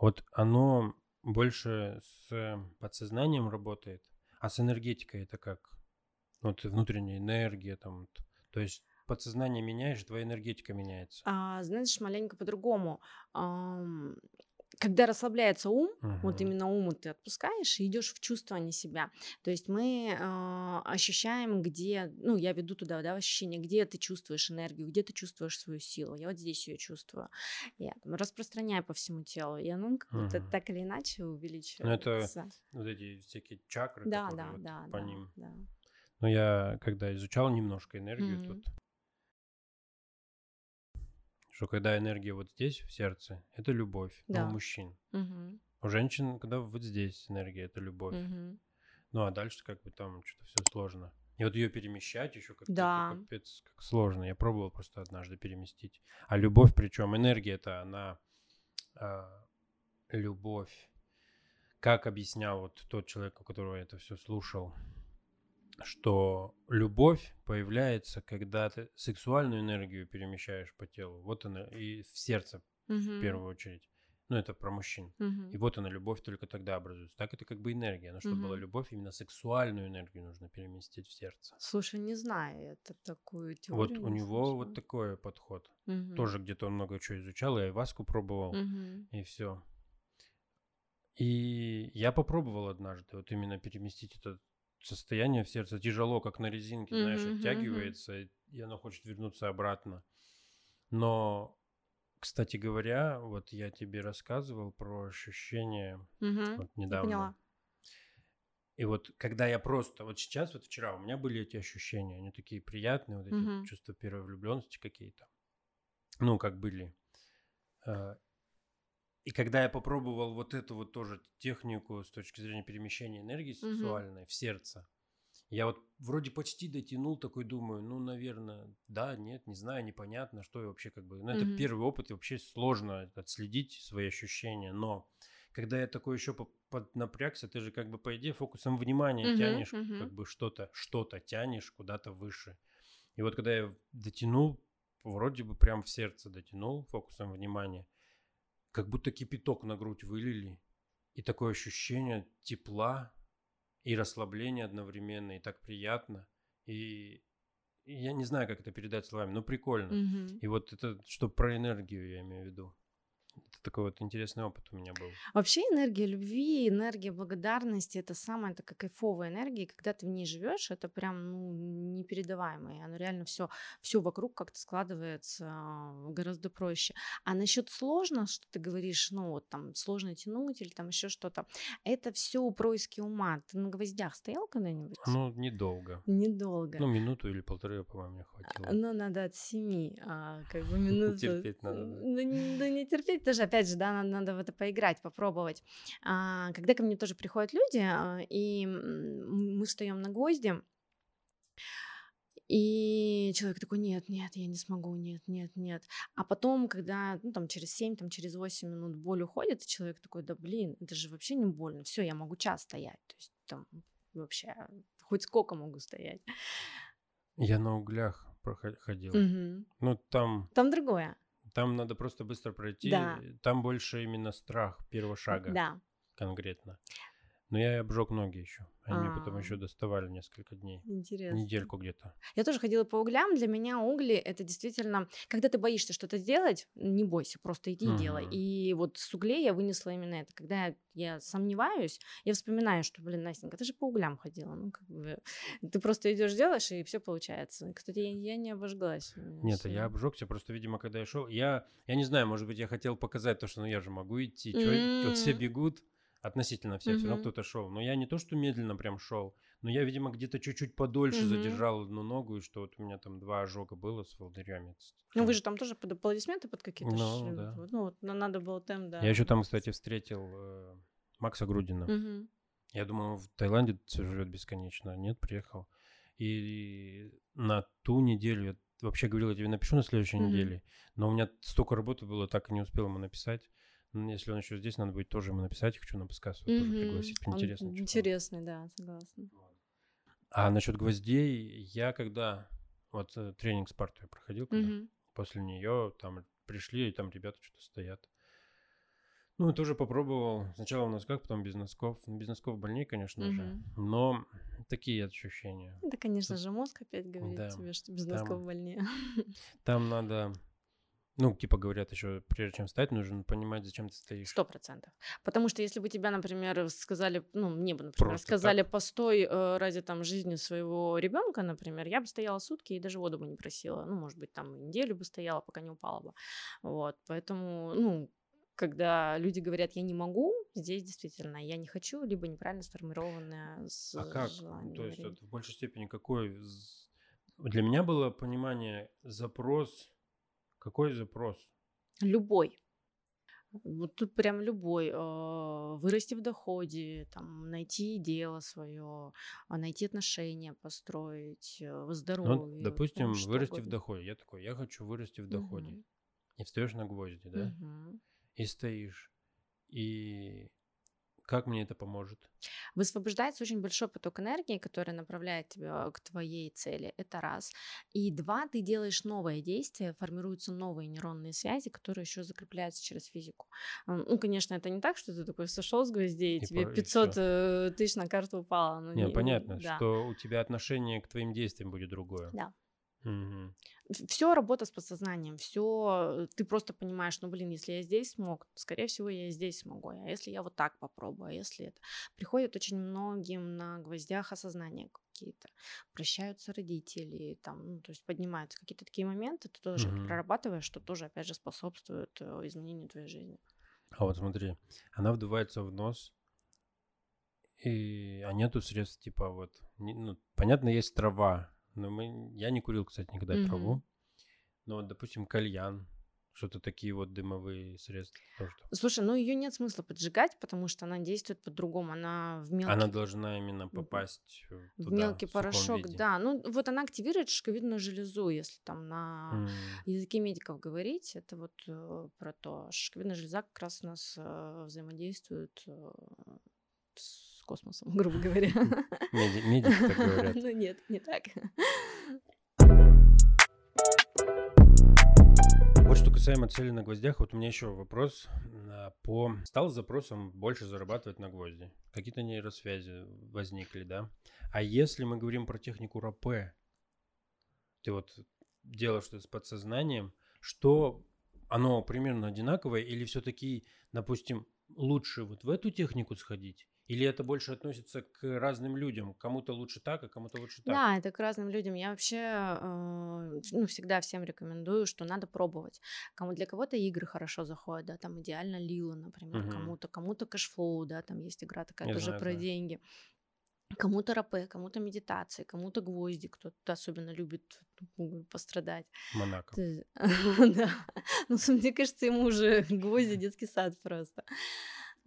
Speaker 2: Вот оно больше с подсознанием работает, а с энергетикой это как? Вот внутренняя энергия там. То есть подсознание меняешь, твоя энергетика меняется.
Speaker 1: А, знаешь, маленько по-другому когда расслабляется ум, угу. вот именно ум ты отпускаешь и идешь в чувствование себя. То есть мы э, ощущаем, где, ну, я веду туда, да, ощущение, где ты чувствуешь энергию, где ты чувствуешь свою силу. Я вот здесь ее чувствую. Я там, распространяю по всему телу. И оно как будто угу. так или иначе увеличивается. Ну,
Speaker 2: это вот эти всякие чакры,
Speaker 1: да, да,
Speaker 2: вот
Speaker 1: да,
Speaker 2: по
Speaker 1: да,
Speaker 2: ним.
Speaker 1: Да.
Speaker 2: Но я, когда изучал немножко энергию, угу. тут что когда энергия вот здесь, в сердце, это любовь да. ну, у мужчин. Угу. У женщин, когда вот здесь энергия, это любовь. Угу. Ну а дальше как бы там что-то все сложно. И вот ее перемещать еще как-то да. капец, как сложно. Я пробовал просто однажды переместить. А любовь, причем энергия это она а, любовь. Как объяснял вот тот человек, у которого я это все слушал, что любовь появляется, когда ты сексуальную энергию перемещаешь по телу. Вот она и в сердце угу. в первую очередь. Ну, это про мужчин.
Speaker 1: Мгм.
Speaker 2: И вот она, любовь только тогда образуется. Так это как бы энергия. Но чтобы была
Speaker 1: Мгм.
Speaker 2: любовь, именно сексуальную энергию нужно переместить в сердце.
Speaker 1: Слушай, не знаю, это такую теорию
Speaker 2: Вот у
Speaker 1: не
Speaker 2: него вот
Speaker 1: слышала.
Speaker 2: такой подход.
Speaker 1: Мгм.
Speaker 2: Тоже где-то он много чего изучал, и Васку пробовал,
Speaker 1: Мгм.
Speaker 2: и все. И я попробовал однажды вот именно переместить это состояние в сердце. Тяжело, как на резинке, знаешь,
Speaker 1: мгм, мгм.
Speaker 2: оттягивается, и- и оно хочет вернуться обратно. Но, кстати говоря, вот я тебе рассказывал про ощущение
Speaker 1: Мгм.
Speaker 2: вот
Speaker 1: Я
Speaker 2: недавно.
Speaker 1: поняла.
Speaker 2: И вот когда я просто, вот сейчас, вот вчера у меня были эти ощущения, они такие приятные, вот эти
Speaker 1: Мгм.
Speaker 2: чувства первой влюбленности какие-то. Ну, как были. И когда я попробовал вот эту вот тоже технику с точки зрения перемещения энергии сексуальной в сердце, я вот вроде почти дотянул, такой думаю, ну, наверное, да, нет, не знаю, непонятно, что я вообще как бы... Ну, это
Speaker 1: Мгм.
Speaker 2: первый опыт, и вообще сложно отследить свои ощущения, но когда я такой еще поднапрягся, ты же как бы по идее фокусом внимания
Speaker 1: Мгм,
Speaker 2: тянешь,
Speaker 1: мгм.
Speaker 2: как бы что-то, что-то тянешь куда-то выше. И вот когда я дотянул, вроде бы прям в сердце дотянул фокусом внимания, как будто кипяток на грудь вылили, и такое ощущение тепла и расслабления одновременно, и так приятно. И, и я не знаю, как это передать словами, но прикольно.
Speaker 1: Мгм.
Speaker 2: И вот это, что про энергию я имею в виду. Это такой вот интересный опыт у меня был.
Speaker 1: Вообще энергия любви, энергия благодарности это самая такая кайфовая энергия. И когда ты в ней живешь, это прям ну, непередаваемое. Оно реально все, все вокруг как-то складывается а, гораздо проще. А насчет сложно, что ты говоришь, ну вот там сложно тянуть или там еще что-то, это все происки ума. Ты на гвоздях стоял когда-нибудь?
Speaker 2: Ну, недолго.
Speaker 1: Недолго.
Speaker 2: Ну, минуту или полторы, по-моему, мне хватило.
Speaker 1: Ну, надо от семи, а, как бы минуту.
Speaker 2: Терпеть надо, да.
Speaker 1: Ну, не, да не терпеть тоже, опять же, да, надо, надо в это поиграть, попробовать. А, когда ко мне тоже приходят люди, а, и мы встаем на гвозди, и человек такой, нет, нет, я не смогу, нет, нет, нет. А потом, когда, ну, там, через 7, там, через 8 минут боль уходит, человек такой, да, блин, это же вообще не больно, все, я могу час стоять, то есть там вообще хоть сколько могу стоять.
Speaker 2: Я на углях проходил.
Speaker 1: Мгм.
Speaker 2: Ну, там,
Speaker 1: Там другое.
Speaker 2: Там надо просто быстро пройти.
Speaker 1: Да.
Speaker 2: Там больше именно страх первого шага
Speaker 1: Да.
Speaker 2: конкретно. Но я обжег ноги еще. Они потом
Speaker 1: А.
Speaker 2: еще доставали несколько дней.
Speaker 1: Интересно.
Speaker 2: Недельку где-то.
Speaker 1: Я тоже ходила по углям. Для меня угли это действительно, когда ты боишься что-то сделать, не бойся, просто иди и делай. И вот с углей я вынесла именно это. Когда я, я сомневаюсь, я вспоминаю, что, блин, Настенька, ты же по углям ходила. Ну, как бы, ты просто идешь, делаешь, и все получается. Кстати, я, я не обожглась.
Speaker 2: Нет, а я обжегся, просто, видимо, когда я шел, я, я не знаю, может быть, я хотел показать то, что ну я же могу идти. Чё- Вот все бегут, относительно все, все равно кто-то шел. Но я не то, что медленно прям шел, но я, видимо, где-то чуть-чуть подольше
Speaker 1: Мгм.
Speaker 2: задержал одну ногу, и что вот у меня там два ожога было с волдырями.
Speaker 1: Ну, вы же там тоже под аплодисменты под какие-то
Speaker 2: Ну,
Speaker 1: шли.
Speaker 2: да.
Speaker 1: Ну, вот на- надо было темп, да.
Speaker 2: Я еще там, кстати, встретил э, Макса Грудина.
Speaker 1: Мгм.
Speaker 2: Я думал, в Таиланде живет бесконечно. Нет, приехал. И на ту неделю, я вообще говорил, я тебе напишу на следующей
Speaker 1: Мгм.
Speaker 2: неделе, но у меня столько работы было, так и не успел ему написать. Ну, Если он еще здесь, надо будет тоже ему написать. Хочу на подкаст вот тоже пригласить. Интересно.
Speaker 1: Интересный, да, согласна.
Speaker 2: А насчет гвоздей, я когда вот э, тренинг Спарту я проходил, когда
Speaker 1: Мгм.
Speaker 2: после нее там пришли, и там ребята что-то стоят. Ну, тоже попробовал. Сначала в носках, потом без носков. Ну, без носков больнее, конечно же.
Speaker 1: Мгм.
Speaker 2: Но такие ощущения.
Speaker 1: Это, конечно же, мозг опять говорит
Speaker 2: Да,
Speaker 1: тебе, что без
Speaker 2: там-
Speaker 1: носков больнее.
Speaker 2: Там надо, ну, типа говорят еще, прежде чем встать, нужно понимать, зачем ты стоишь.
Speaker 1: Сто процентов. Потому что если бы тебя, например, сказали, ну, мне бы, например,
Speaker 2: Просто
Speaker 1: сказали, постой э, ради там жизни своего ребенка, например, я бы стояла сутки и даже воду бы не просила. Ну, может быть, там неделю бы стояла, пока не упала бы. Вот, поэтому, ну, когда люди говорят, я не могу, здесь действительно я не хочу, либо неправильно сформированное с
Speaker 2: А как?
Speaker 1: желанием
Speaker 2: То есть это в большей степени какой... Для меня было понимание, запрос... Какой запрос?
Speaker 1: Любой. Вот тут прям любой. э, Вырасти в доходе, там, найти дело свое, найти отношения, построить, э, в здоровье.
Speaker 2: Ну, допустим,
Speaker 1: ну,
Speaker 2: вырасти в
Speaker 1: угодно.
Speaker 2: доходе. Я такой, я хочу вырасти в доходе.
Speaker 1: Мгм.
Speaker 2: И встаешь на гвозди, да?
Speaker 1: Мгм.
Speaker 2: И стоишь. И Как мне это поможет?
Speaker 1: Высвобождается очень большой поток энергии, который направляет тебя к твоей цели. Это раз. И два, ты делаешь новое действие, формируются новые нейронные связи, которые еще закрепляются через физику. Ну, конечно, это не так, что ты такой сошел с гвоздей, и, и тебе 500 и э, тысяч на карту упало.
Speaker 2: Ну, не, не, понятно, да. что у тебя отношение к твоим действиям будет другое.
Speaker 1: Да. Угу. Все работа с подсознанием, все ты просто понимаешь, ну блин, если я здесь смог, скорее всего я и здесь смогу, а если я вот так попробую, а если это приходит очень многим на гвоздях осознания какие-то, прощаются родители, там, ну то есть поднимаются какие-то такие моменты, ты тоже угу. прорабатываешь, что тоже опять же способствует э, изменению твоей жизни.
Speaker 2: А вот смотри, она вдувается в нос, и а нету средств типа вот, ну понятно есть трава но мы, я не курил, кстати, никогда mm-hmm. траву. Но допустим, кальян, что-то такие вот дымовые средства. Тоже.
Speaker 1: Слушай, ну ее нет смысла поджигать, потому что она действует по-другому. Она в мелкий...
Speaker 2: Она должна именно попасть
Speaker 1: туда, в мелкий в порошок, виде. да. Ну вот она активирует шишковидную железу, если там на mm. языке медиков говорить. Это вот э, про то. Шишковидная железа как раз у нас э, взаимодействует э, космосом, грубо говоря.
Speaker 2: Медики так говорят.
Speaker 1: Ну нет, не так.
Speaker 2: Вот что касаемо цели на гвоздях, вот у меня еще вопрос а, по... Стал запросом больше зарабатывать на гвозди. Какие-то нейросвязи возникли, да? А если мы говорим про технику РАП, ты вот делаешь что-то с подсознанием, что оно примерно одинаковое или все-таки, допустим, лучше вот в эту технику сходить или это больше относится к разным людям? Кому-то лучше так, а кому-то лучше так?
Speaker 1: Да, это к разным людям. Я вообще э, ну, всегда всем рекомендую, что надо пробовать. Кому для кого-то игры хорошо заходят, да, там идеально Лила, например, угу. кому-то, кому-то Cashflow, да, там есть игра такая Я тоже знаю, про знаю. деньги. Кому-то рапе, кому-то медитации, кому-то гвозди, кто-то особенно любит пострадать.
Speaker 2: Монако.
Speaker 1: Да. Ну, мне кажется, ему уже гвозди детский сад просто.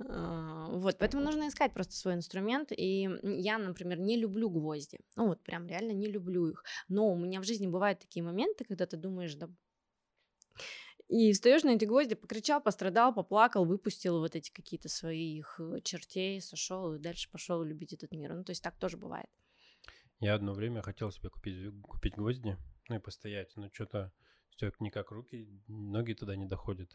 Speaker 1: А, вот, поэтому нужно искать просто свой инструмент. И я, например, не люблю гвозди. Ну вот, прям реально не люблю их. Но у меня в жизни бывают такие моменты, когда ты думаешь, да... И встаешь на эти гвозди, покричал, пострадал, поплакал, выпустил вот эти какие-то своих э, чертей, сошел и дальше пошел любить этот мир. Ну, то есть так тоже бывает.
Speaker 2: Я одно время хотел себе купить, купить гвозди, ну и постоять, но что-то все никак руки, ноги туда не доходят.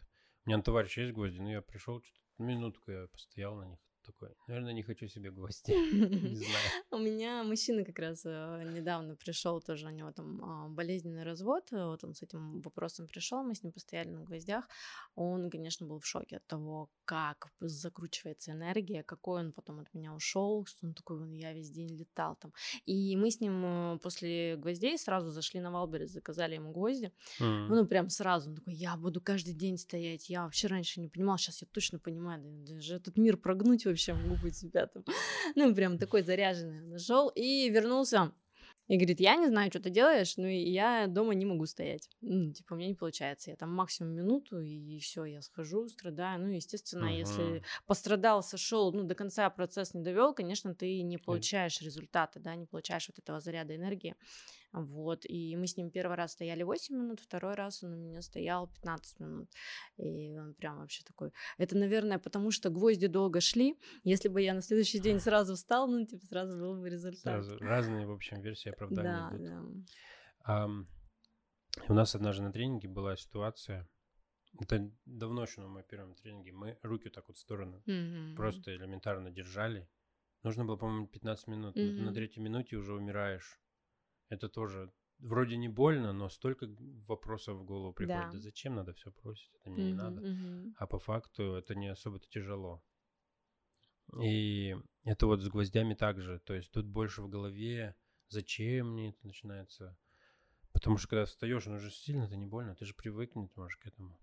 Speaker 2: У меня товарищ есть гвозди, но я пришел, что-то Минутку я постоял на них такой, наверное, не хочу себе. Не знаю.
Speaker 1: У меня мужчина как раз э, недавно пришел, тоже у него там а, болезненный развод, э, вот он с этим вопросом пришел, мы с ним постояли на гвоздях. Он, конечно, был в шоке от того, как закручивается энергия, какой он потом от меня ушел, что он такой, я весь день летал там. И мы с ним э, после гвоздей сразу зашли на Wildberries, заказали ему гвозди. Ну, прям сразу, он такой, я буду каждый день стоять. Я вообще раньше не понимал, сейчас я точно понимаю, даже этот мир прогнуть вообще вообще могу быть себя там. Ну, прям такой заряженный. Нашел и вернулся. И говорит, я не знаю, что ты делаешь, но я дома не могу стоять. Ну, типа, у меня не получается. Я там максимум минуту, и все, я схожу, страдаю. Ну, естественно, uh-huh. если пострадал, сошел, ну, до конца процесс не довел, конечно, ты не получаешь результата, да, не получаешь вот этого заряда энергии. Вот, и мы с ним первый раз стояли 8 минут, второй раз он у меня стоял 15 минут. И он прям вообще такой... Это, наверное, потому что гвозди долго шли. Если бы я на следующий день сразу встал, ну, типа, сразу был бы результат.
Speaker 2: Сразу разные, в общем, версии оправдания
Speaker 1: да, идут. Да.
Speaker 2: А, у нас однажды на тренинге была ситуация, это давно еще на моем первом тренинге, мы руки так вот в сторону mm-hmm. просто элементарно держали. Нужно было, по-моему, 15 минут. Mm-hmm. На третьей минуте уже умираешь это тоже вроде не больно, но столько вопросов в голову приходит. Да, да зачем надо все бросить? Это мне mm-hmm, не надо. Mm-hmm. А по факту это не особо-то тяжело. И это вот с гвоздями также. То есть тут больше в голове, зачем мне это начинается. Потому что когда встаешь, оно же сильно, это не больно, ты же привыкнешь можешь к этому.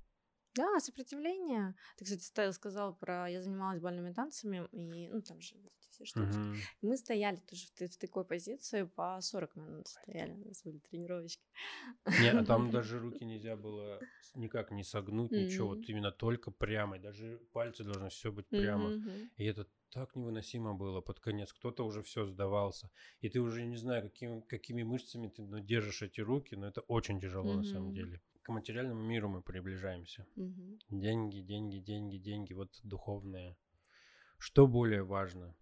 Speaker 1: Да, сопротивление. Ты, кстати, сказал про... Я занималась бальными танцами, и, ну, там же вот эти все штуки. Uh-huh. Мы стояли тоже в, в такой позиции по 40 минут стояли, у нас были тренировочки.
Speaker 2: Не, а там даже руки нельзя было никак не согнуть, ничего, вот именно только прямо, даже пальцы должны все быть прямо. И это так невыносимо было под конец. Кто-то уже все сдавался. И ты уже не знаю, каким, какими мышцами ты ну, держишь эти руки, но это очень тяжело mm-hmm. на самом деле к материальному миру мы приближаемся. Угу. Деньги, деньги, деньги, деньги, вот духовное. Что более важно?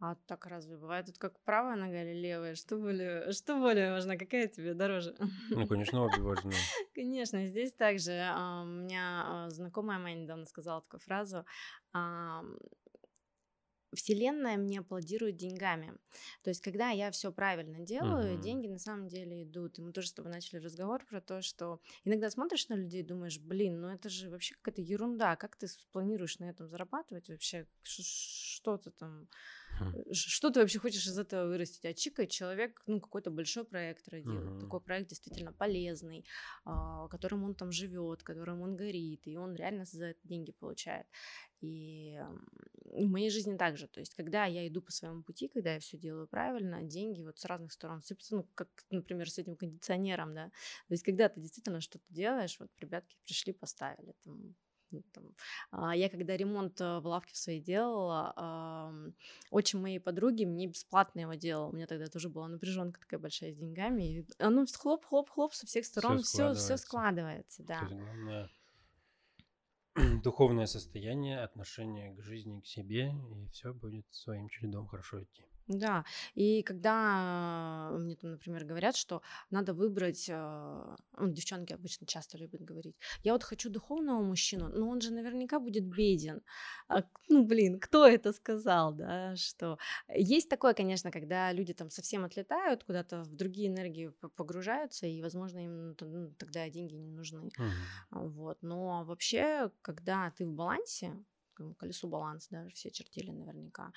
Speaker 1: А так разве бывает? Тут как правая нога или левая? Что более, что более важно? Какая тебе дороже?
Speaker 2: Ну, конечно, обе важны.
Speaker 1: Конечно, здесь также а, у меня а, знакомая моя недавно сказала такую фразу. Вселенная мне аплодирует деньгами. То есть, когда я все правильно делаю, uh-huh. деньги на самом деле идут. И мы тоже с тобой начали разговор про то, что иногда смотришь на людей и думаешь, блин, ну это же вообще какая-то ерунда. Как ты планируешь на этом зарабатывать вообще? Что-то там Э, что ты вообще хочешь из этого вырастить? А чика человек, ну, какой-то большой проект родил. Uh-huh. Такой проект действительно полезный, а, которым он там живет, которым он горит, и он реально за это деньги получает. И в моей жизни также. То есть, когда я иду по своему пути, когда я все делаю правильно, деньги вот с разных сторон сыпятся, ну, как, например, с этим кондиционером, да. То есть, когда ты действительно что-то делаешь, вот ребятки пришли, поставили, там, там, а, я когда ремонт э, в лавке своей делала, очень моей подруги мне бесплатно его делал. У меня тогда тоже была напряженка такая большая с деньгами. И оно хлоп-хлоп-хлоп со всех сторон все, все складывается. Да. главное,
Speaker 2: духовное состояние, отношение к жизни, к себе, и все будет своим чередом хорошо идти.
Speaker 1: Да, и когда мне там, например, говорят, что надо выбрать, э, ну, девчонки обычно часто любят говорить, я вот хочу духовного мужчину, но он же наверняка будет беден. А, ну, блин, кто это сказал, да, что... Есть такое, конечно, когда люди там совсем отлетают, куда-то в другие энергии погружаются, и, возможно, им ну, тогда деньги не нужны. Угу. Вот, но вообще, когда ты в балансе, колесо баланса даже все чертили наверняка.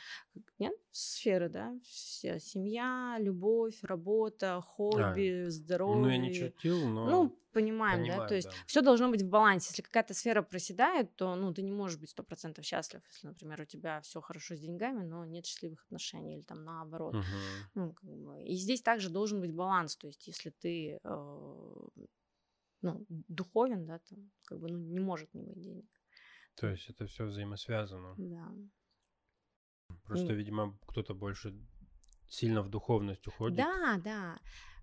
Speaker 1: Нет? Сферы, да? Все. Семья, любовь, работа, хобби, а, здоровье.
Speaker 2: Ну, я не чертил, но...
Speaker 1: Ну, понимаем, понимаю, да? То есть да. все должно быть в балансе. Если какая-то сфера проседает, то, ну, ты не можешь быть сто процентов счастлив, если, например, у тебя все хорошо с деньгами, но нет счастливых отношений или там наоборот. Угу. Ну, как бы. И здесь также должен быть баланс. То есть если ты э, ну, духовен, да, то как бы ну, не может не быть денег.
Speaker 2: То есть это все взаимосвязано.
Speaker 1: Да.
Speaker 2: Просто, видимо, кто-то больше сильно в духовность уходит.
Speaker 1: Да, да.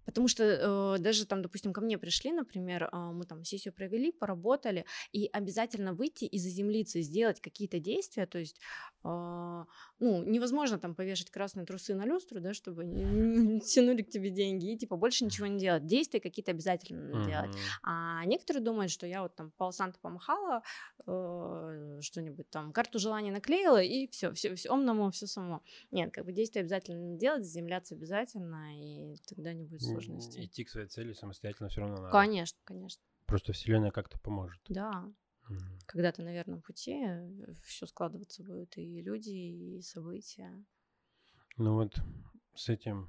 Speaker 1: Потому что э, даже там, допустим, ко мне пришли, например, э, мы там сессию провели, поработали, и обязательно выйти и заземлиться, сделать какие-то действия, то есть, э, ну, невозможно там повешать красные трусы на люстру, да, чтобы не, тянули к тебе деньги, и типа больше ничего не делать. Действия какие-то обязательно надо делать. А некоторые думают, что я вот там пол Санта помахала, э, что-нибудь там, карту желания наклеила, и все, все, все, омному, все само. Нет, как бы действия обязательно делать, заземляться обязательно, и тогда не будет сложностей.
Speaker 2: Идти к своей цели самостоятельно все равно надо.
Speaker 1: Конечно, конечно.
Speaker 2: Просто Вселенная как-то поможет.
Speaker 1: Да. Mm. Когда ты на верном пути, э, все складываться будет, и люди, и события.
Speaker 2: Ну вот с этим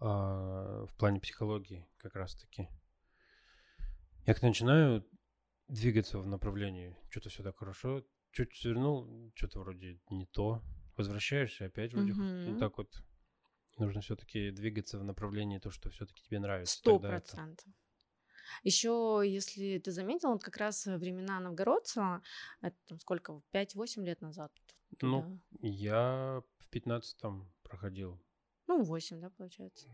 Speaker 2: э, в плане психологии как раз-таки. Я когда начинаю двигаться в направлении, что-то все так хорошо, чуть свернул, что-то вроде не то, возвращаешься, опять вроде mm-hmm. так вот Нужно все-таки двигаться в направлении то, что все-таки тебе нравится.
Speaker 1: Сто процентов. Еще, если ты заметил, вот как раз времена новгородца, это там сколько, 5-8 лет назад?
Speaker 2: Ну, да. я в 15-м проходил.
Speaker 1: Ну, 8, да, получается?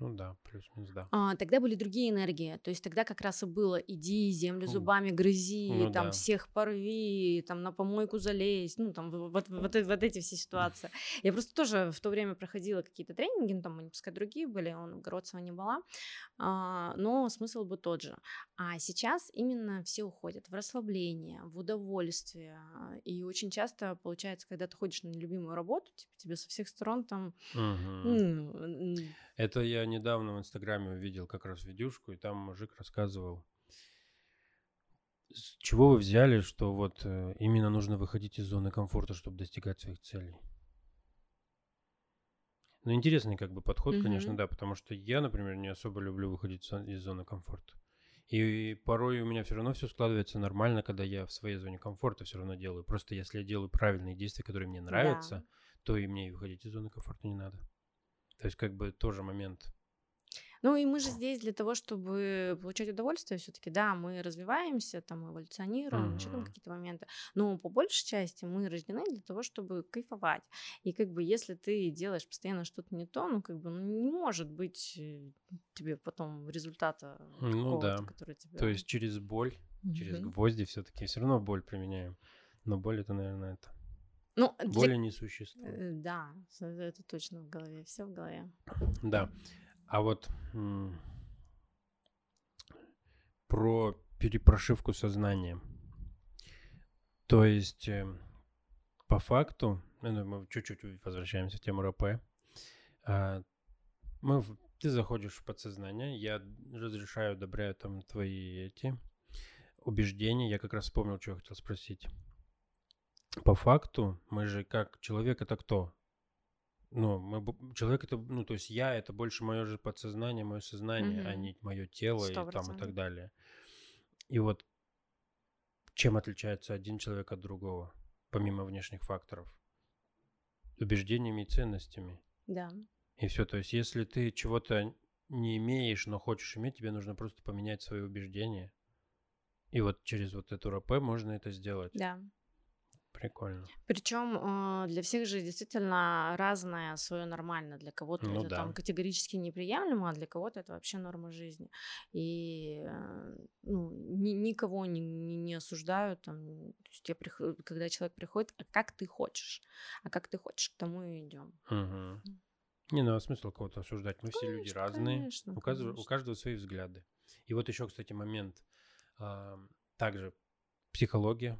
Speaker 2: Ну да, плюс-минус, да.
Speaker 1: А, тогда были другие энергии. То есть тогда как раз и было иди, землю зубами грызи, ну, там да. всех порви, там на помойку залезь, ну там вот, вот, вот, эти все ситуации. Я просто тоже в то время проходила какие-то тренинги, ну там, пускай другие были, он Городцева не была, а, но смысл был тот же. А сейчас именно все уходят в расслабление, в удовольствие. И очень часто получается, когда ты ходишь на нелюбимую работу, типа, тебе со всех сторон там... Угу.
Speaker 2: Это я недавно в Инстаграме увидел как раз видюшку, и там мужик рассказывал, с чего вы взяли, что вот э, именно нужно выходить из зоны комфорта, чтобы достигать своих целей? Ну, интересный как бы подход, mm-hmm. конечно, да, потому что я, например, не особо люблю выходить из зоны комфорта. И порой у меня все равно все складывается нормально, когда я в своей зоне комфорта все равно делаю. Просто если я делаю правильные действия, которые мне нравятся, да. то и мне выходить из зоны комфорта не надо. То есть как бы тоже момент.
Speaker 1: Ну и мы же здесь для того, чтобы получать удовольствие все-таки, да, мы развиваемся, там эволюционируем, mm-hmm. что там какие-то моменты, но по большей части мы рождены для того, чтобы кайфовать. И как бы если ты делаешь постоянно что-то не то, ну как бы ну, не может быть э, тебе потом результата
Speaker 2: ну, да. который тебе... То есть через боль, mm-hmm. через гвозди все-таки все равно боль применяем. Но боль это, наверное, это
Speaker 1: Ну,
Speaker 2: Боли для... не существует.
Speaker 1: Э, да, это точно в голове, все в голове.
Speaker 2: Да. А вот про перепрошивку сознания. То есть, э, по факту, ну, мы чуть-чуть возвращаемся в тему РП. А, мы, ты заходишь в подсознание, я разрешаю, одобряю там твои эти убеждения. Я как раз вспомнил, что я хотел спросить. По факту, мы же как человек это кто? Ну, мы, человек это, ну, то есть я это больше мое же подсознание, мое сознание, угу. а не мое тело 100%. и там и так далее. И вот чем отличается один человек от другого, помимо внешних факторов? Убеждениями и ценностями.
Speaker 1: Да.
Speaker 2: И все. То есть, если ты чего-то не имеешь, но хочешь иметь, тебе нужно просто поменять свои убеждения. И вот через вот эту РП можно это сделать.
Speaker 1: Да.
Speaker 2: Прикольно.
Speaker 1: Причем э, для всех же действительно разное свое нормально. Для кого-то ну, это да. там категорически неприемлемо, а для кого-то это вообще норма жизни. И э, ну, ни, никого не, не, не осуждают. Там, то есть я приход, когда человек приходит, а как ты хочешь? А как ты хочешь, к тому и идем.
Speaker 2: Угу. Не, ну а смысл кого-то осуждать? Мы конечно, все люди разные. Конечно, у, каждого, конечно. у каждого свои взгляды. И вот еще, кстати, момент. А, также психология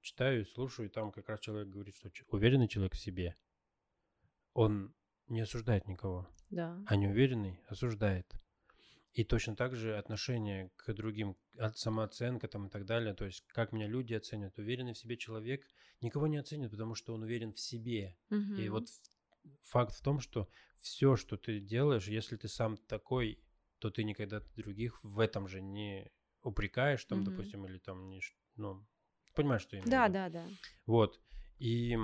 Speaker 2: читаю, слушаю, и там как раз человек говорит, что уверенный человек в себе, он не осуждает никого.
Speaker 1: Да.
Speaker 2: А неуверенный осуждает. И точно так же отношение к другим, от самооценка там и так далее, то есть как меня люди оценят. Уверенный в себе человек никого не оценит, потому что он уверен в себе.
Speaker 1: Угу.
Speaker 2: И вот факт в том, что все, что ты делаешь, если ты сам такой, то ты никогда других в этом же не упрекаешь, там, угу. допустим, или там не, ну, Понимаешь, что я имею
Speaker 1: Да, да, да.
Speaker 2: Вот. И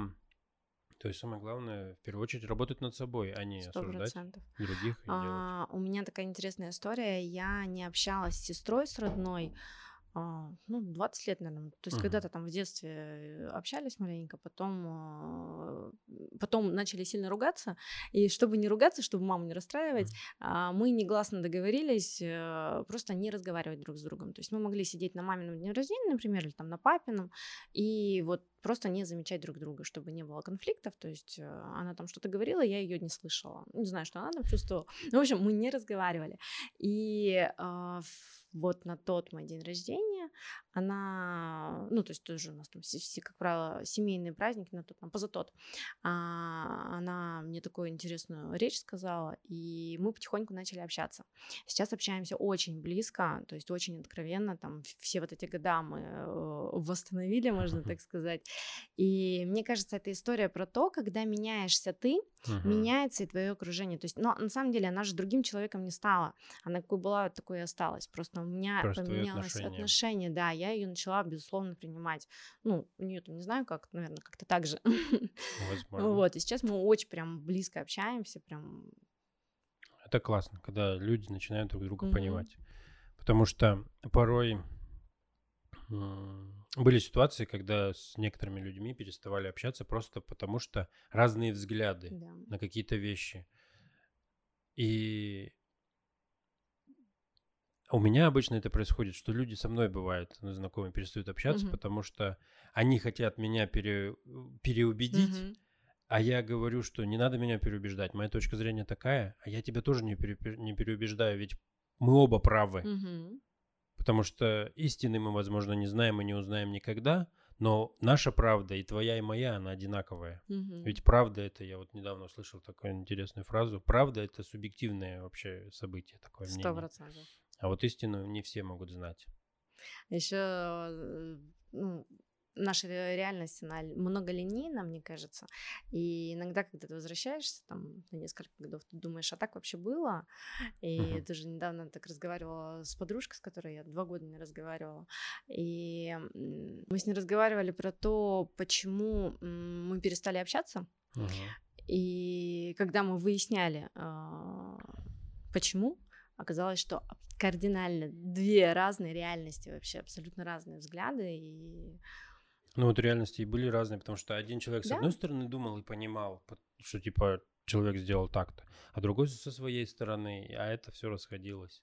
Speaker 2: то есть самое главное, в первую очередь, работать над собой, а не 100%. осуждать других.
Speaker 1: А, у меня такая интересная история. Я не общалась с сестрой, с родной, а, ну, 20 лет, наверное. То есть uh-huh. когда-то там в детстве э, общались маленько, потом, а, потом начали сильно ругаться. И чтобы не ругаться, чтобы маму не расстраивать, uh-huh. мы негласно договорились э, просто не разговаривать друг с другом. То есть мы могли сидеть на мамином дне рождения, например, или там на папином, и вот просто не замечать друг друга, чтобы не было конфликтов. То есть э, она там что-то говорила, я ее не слышала. Не знаю, что она там чувствовала. Ну, в общем, мы не разговаривали. И вот на тот мой день рождения она, ну, то есть тоже у нас там, как правило, семейные праздники, на тот, там, позатот, а, она мне такую интересную речь сказала, и мы потихоньку начали общаться. Сейчас общаемся очень близко, то есть очень откровенно, там, все вот эти года мы э, восстановили, можно так сказать, и мне кажется, это история про то, когда меняешься ты, uh-huh. меняется и твое окружение, то есть, но на самом деле она же другим человеком не стала, она какой была, такой и осталась, просто у меня просто поменялось отношение. отношение, да, я ее начала, безусловно, принимать. Ну, у нее там, не знаю, как, наверное, как-то так же.
Speaker 2: Возможно.
Speaker 1: Вот, и сейчас мы очень прям близко общаемся, прям...
Speaker 2: Это классно, когда люди начинают друг друга mm-hmm. понимать. Потому что порой были ситуации, когда с некоторыми людьми переставали общаться просто потому, что разные взгляды
Speaker 1: да.
Speaker 2: на какие-то вещи. И у меня обычно это происходит, что люди со мной бывают, ну, знакомые, перестают общаться, угу. потому что они хотят меня пере, переубедить, угу. а я говорю, что не надо меня переубеждать. Моя точка зрения такая, а я тебя тоже не, пере, не переубеждаю, ведь мы оба правы.
Speaker 1: Угу.
Speaker 2: Потому что истины мы, возможно, не знаем и не узнаем никогда, но наша правда и твоя, и моя, она одинаковая.
Speaker 1: Угу.
Speaker 2: Ведь правда это, я вот недавно услышал такую интересную фразу, правда это субъективное вообще событие, такое мнение. Сто
Speaker 1: процентов.
Speaker 2: А вот истину не все могут знать.
Speaker 1: Еще э, ну, наша реальность, она многолинейна, мне кажется. И иногда, когда ты возвращаешься там на несколько годов, ты думаешь, а так вообще было? И uh-huh. даже недавно так разговаривала с подружкой, с которой я два года не разговаривала. И мы с ней разговаривали про то, почему мы перестали общаться.
Speaker 2: Uh-huh.
Speaker 1: И когда мы выясняли, а, почему, оказалось, что кардинально две разные реальности вообще, абсолютно разные взгляды и
Speaker 2: ну вот реальности и были разные, потому что один человек с да? одной стороны думал и понимал, что типа человек сделал так-то, а другой со своей стороны, а это все расходилось.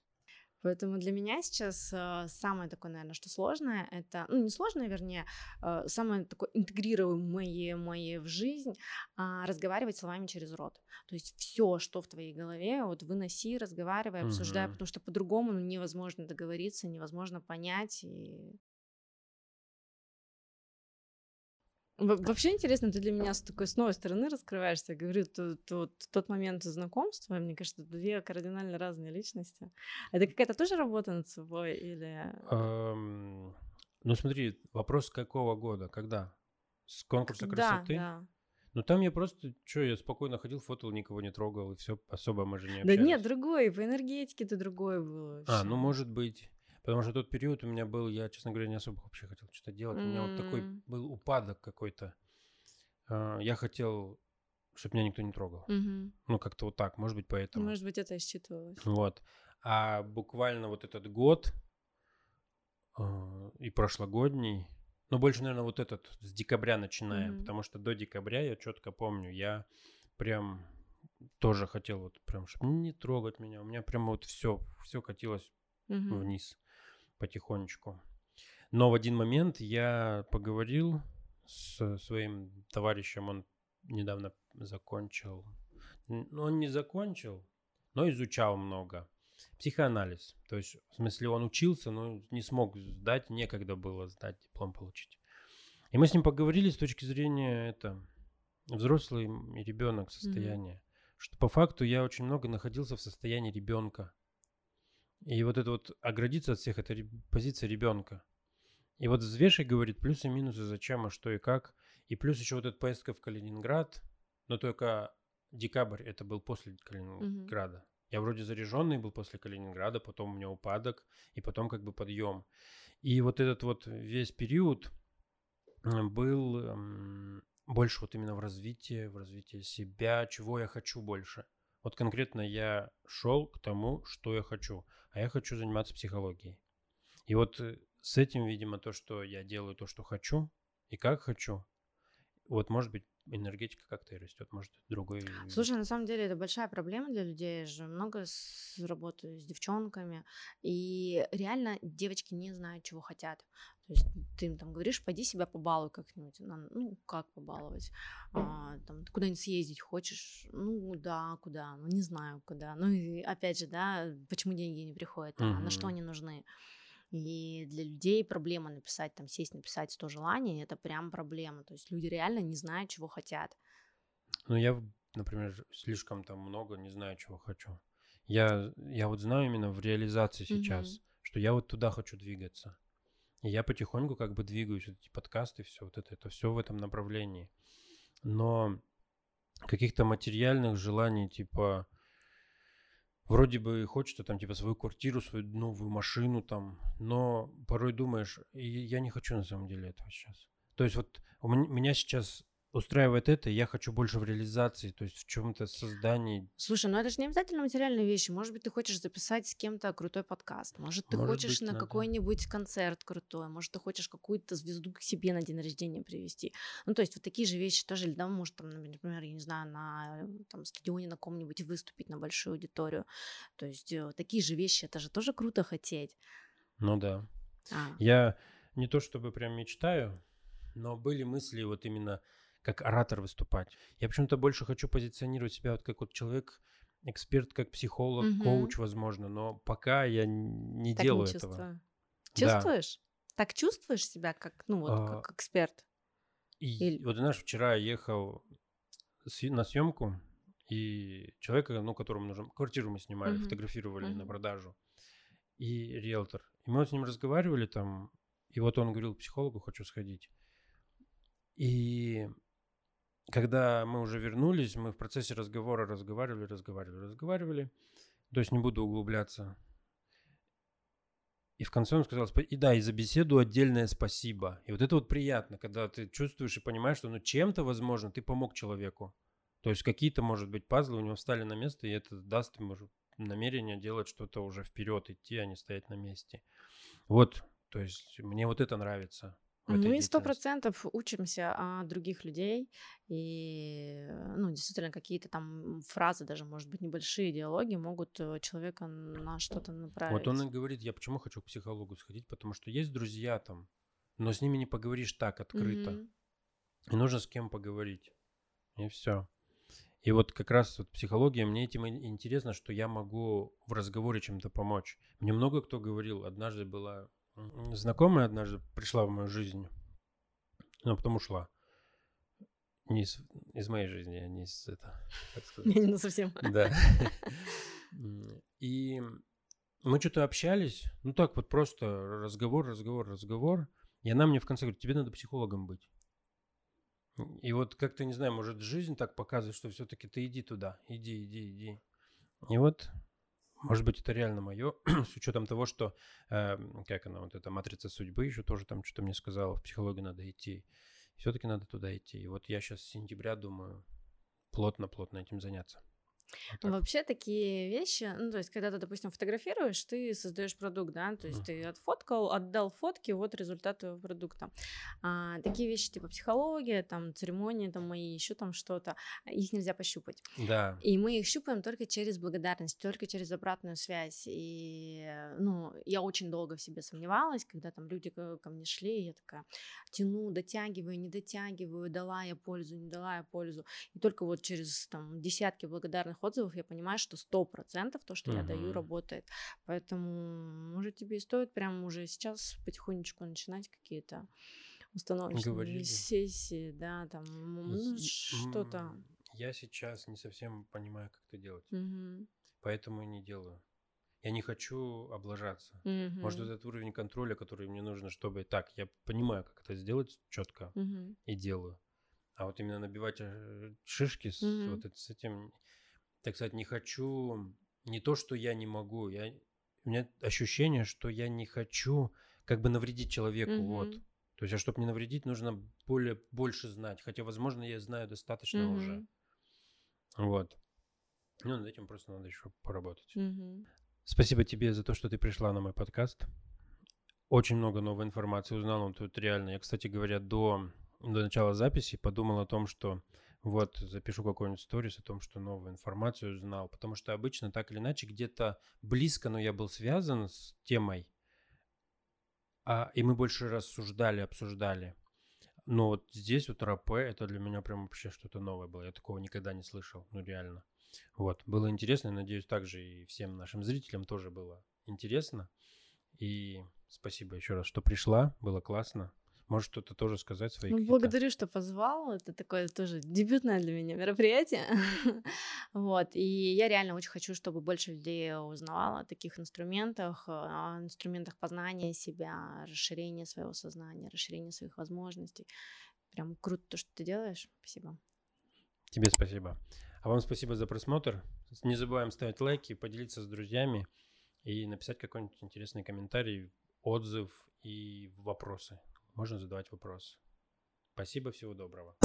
Speaker 1: Поэтому для меня сейчас э, самое такое, наверное, что сложное, это, ну, не сложное, вернее, э, самое такое интегрируемое мое в жизнь, э, разговаривать словами через рот. То есть все, что в твоей голове, вот выноси, разговаривай, обсуждай, угу. потому что по-другому ну, невозможно договориться, невозможно понять, и Вообще интересно, ты для меня с такой с новой стороны раскрываешься. Я говорю, тот, тот, тот момент знакомства, мне кажется, две кардинально разные личности. Это какая-то тоже работа над собой или...
Speaker 2: Um, ну смотри, вопрос какого года, когда? С конкурса красоты? Да, да. Ну там я просто, что, я спокойно ходил, фотал, никого не трогал, и все, особо мы же не общались.
Speaker 1: Да нет, другой, по энергетике ты другой был.
Speaker 2: А, ну может быть. Потому что тот период у меня был, я, честно говоря, не особо вообще хотел что-то делать. Mm-hmm. У меня вот такой был упадок какой-то. А, я хотел, чтобы меня никто не трогал. Mm-hmm. Ну, как-то вот так, может быть, поэтому.
Speaker 1: Может быть, это и считывалось.
Speaker 2: Вот. А буквально вот этот год а, и прошлогодний, ну, больше, наверное, вот этот, с декабря начиная, mm-hmm. потому что до декабря, я четко помню, я прям тоже хотел вот прям, чтобы не трогать меня. У меня прям вот все, все катилось mm-hmm. вниз потихонечку. Но в один момент я поговорил с своим товарищем, он недавно закончил, ну, он не закончил, но изучал много. Психоанализ. То есть, в смысле, он учился, но не смог сдать, некогда было сдать, диплом получить. И мы с ним поговорили с точки зрения это взрослый и ребенок состояния. Mm-hmm. Что по факту я очень много находился в состоянии ребенка. И вот это вот оградиться от всех, это позиция ребенка. И вот взвешивай, говорит, плюсы и минусы, зачем, а что и как. И плюс еще вот эта поездка в Калининград, но только декабрь, это был после Калининграда. Угу. Я вроде заряженный был после Калининграда, потом у меня упадок, и потом как бы подъем. И вот этот вот весь период был эм, больше вот именно в развитии, в развитии себя, чего я хочу больше. Вот конкретно я шел к тому, что я хочу а я хочу заниматься психологией. И вот э, с этим, видимо, то, что я делаю то, что хочу и как хочу, вот может быть энергетика как-то и растет, может другой.
Speaker 1: Слушай, на самом деле это большая проблема для людей. Я же много с, работаю с девчонками, и реально девочки не знают, чего хотят. То есть ты им там говоришь, пойди себя побалуй как-нибудь. Ну, как побаловать? А, там, куда-нибудь съездить хочешь? Ну, да, куда? Ну, не знаю, куда. Ну, и опять же, да, почему деньги не приходят? А, mm-hmm. На что они нужны? И для людей проблема написать, там, сесть, написать 100 желаний, это прям проблема. То есть люди реально не знают, чего хотят.
Speaker 2: Ну, я, например, слишком там много не знаю, чего хочу. Я, я вот знаю именно в реализации сейчас, mm-hmm. что я вот туда хочу двигаться. И я потихоньку как бы двигаюсь, вот эти подкасты, все вот это, это все в этом направлении. Но каких-то материальных желаний, типа, вроде бы хочется там, типа, свою квартиру, свою новую машину там, но порой думаешь, я не хочу на самом деле этого сейчас. То есть вот у меня сейчас устраивает это, я хочу больше в реализации, то есть в чем-то создании.
Speaker 1: Слушай, ну это же не обязательно материальные вещи. Может быть, ты хочешь записать с кем-то крутой подкаст. Может, ты может хочешь быть, на надо. какой-нибудь концерт крутой. Может, ты хочешь какую-то звезду к себе на день рождения привести. Ну, то есть вот такие же вещи тоже. Или да, может, там, например, я не знаю, на там, стадионе на ком-нибудь выступить на большую аудиторию. То есть э, такие же вещи, это же тоже круто хотеть.
Speaker 2: Ну да. А. Я не то чтобы прям мечтаю, но были мысли вот именно как оратор выступать. Я почему-то больше хочу позиционировать себя вот как вот человек, эксперт, как психолог, угу. коуч, возможно, но пока я не так делаю не этого.
Speaker 1: Чувствуешь? Да. Так чувствуешь себя как, ну вот, а, как эксперт?
Speaker 2: И Или... вот знаешь, вчера я ехал на съемку, и человека, ну, которому нужно квартиру мы снимали, uh фотографировали uh на продажу, и риэлтор. И мы вот с ним разговаривали там, и вот он говорил, психологу хочу сходить. И когда мы уже вернулись, мы в процессе разговора разговаривали, разговаривали, разговаривали. То есть не буду углубляться. И в конце он сказал, и да, и за беседу отдельное спасибо. И вот это вот приятно, когда ты чувствуешь и понимаешь, что ну чем-то, возможно, ты помог человеку. То есть какие-то, может быть, пазлы у него встали на место, и это даст ему намерение делать что-то уже вперед, идти, а не стоять на месте. Вот, то есть мне вот это нравится.
Speaker 1: Мы сто процентов учимся от других людей, и, ну, действительно, какие-то там фразы, даже, может быть, небольшие диалоги могут э, человека на что-то направить.
Speaker 2: Вот он и говорит, я почему хочу к психологу сходить, потому что есть друзья там, но с ними не поговоришь так открыто. Mm-hmm. И нужно с кем поговорить. И все. И вот как раз вот психология, мне этим интересно, что я могу в разговоре чем-то помочь. Мне много кто говорил, однажды была знакомая однажды пришла в мою жизнь, но потом ушла. Не из, из моей жизни, а не из это,
Speaker 1: как сказать. Не совсем.
Speaker 2: Да. И мы что-то общались, ну так вот просто разговор, разговор, разговор. И она мне в конце говорит, тебе надо психологом быть. И вот как-то, не знаю, может, жизнь так показывает, что все-таки ты иди туда, иди, иди, иди. И вот может быть, это реально мое, с учетом того, что, э, как она, вот эта матрица судьбы еще тоже там что-то мне сказала, в психологию надо идти. Все-таки надо туда идти. И вот я сейчас с сентября думаю плотно-плотно этим заняться.
Speaker 1: Вот Вообще такие вещи, ну, то есть, когда ты, допустим, фотографируешь, ты создаешь продукт, да, то есть ты отфоткал, отдал фотки, вот результат твоего продукта. А, такие вещи типа психология, там, церемонии, там, мои, еще там что-то, их нельзя пощупать.
Speaker 2: Да.
Speaker 1: И мы их щупаем только через благодарность, только через обратную связь. И, ну, я очень долго в себе сомневалась, когда там люди ко мне шли, я такая тяну, дотягиваю, не дотягиваю, дала я пользу, не дала я пользу. И только вот через там десятки благодарных отзывов я понимаю, что сто процентов то, что uh-huh. я даю, работает. Поэтому, может, тебе и стоит прямо уже сейчас потихонечку начинать какие-то установочные Говорили. сессии, да, там, ну, что-то.
Speaker 2: Я сейчас не совсем понимаю, как это делать.
Speaker 1: Угу.
Speaker 2: Поэтому и не делаю. Я не хочу облажаться.
Speaker 1: Угу.
Speaker 2: Может, этот уровень контроля, который мне нужно, чтобы... Так, я понимаю, как это сделать четко
Speaker 1: угу.
Speaker 2: и делаю. А вот именно набивать э, шишки с, угу. вот это, с этим так сказать, не хочу, не то, что я не могу, я, у меня ощущение, что я не хочу как бы навредить человеку, mm-hmm. вот. То есть, а чтобы не навредить, нужно более, больше знать, хотя, возможно, я знаю достаточно mm-hmm. уже. Вот. Ну, над этим просто надо еще поработать.
Speaker 1: Mm-hmm.
Speaker 2: Спасибо тебе за то, что ты пришла на мой подкаст. Очень много новой информации узнал он тут реально. Я, кстати говоря, до, до начала записи подумал о том, что вот, запишу какой-нибудь сторис о том, что новую информацию узнал. Потому что обычно так или иначе где-то близко, но я был связан с темой. А, и мы больше рассуждали, обсуждали. Но вот здесь вот РАП, это для меня прям вообще что-то новое было. Я такого никогда не слышал, ну реально. Вот, было интересно, надеюсь, также и всем нашим зрителям тоже было интересно. И спасибо еще раз, что пришла, было классно. Можешь что-то тоже сказать свои
Speaker 1: ну, Благодарю, что позвал. Это такое тоже дебютное для меня мероприятие. вот. И я реально очень хочу, чтобы больше людей узнавало о таких инструментах, о инструментах познания себя, расширения своего сознания, расширения своих возможностей. Прям круто то, что ты делаешь. Спасибо.
Speaker 2: Тебе спасибо. А вам спасибо за просмотр. Не забываем ставить лайки, поделиться с друзьями и написать какой-нибудь интересный комментарий, отзыв и вопросы можно задавать вопросы. Спасибо, всего доброго.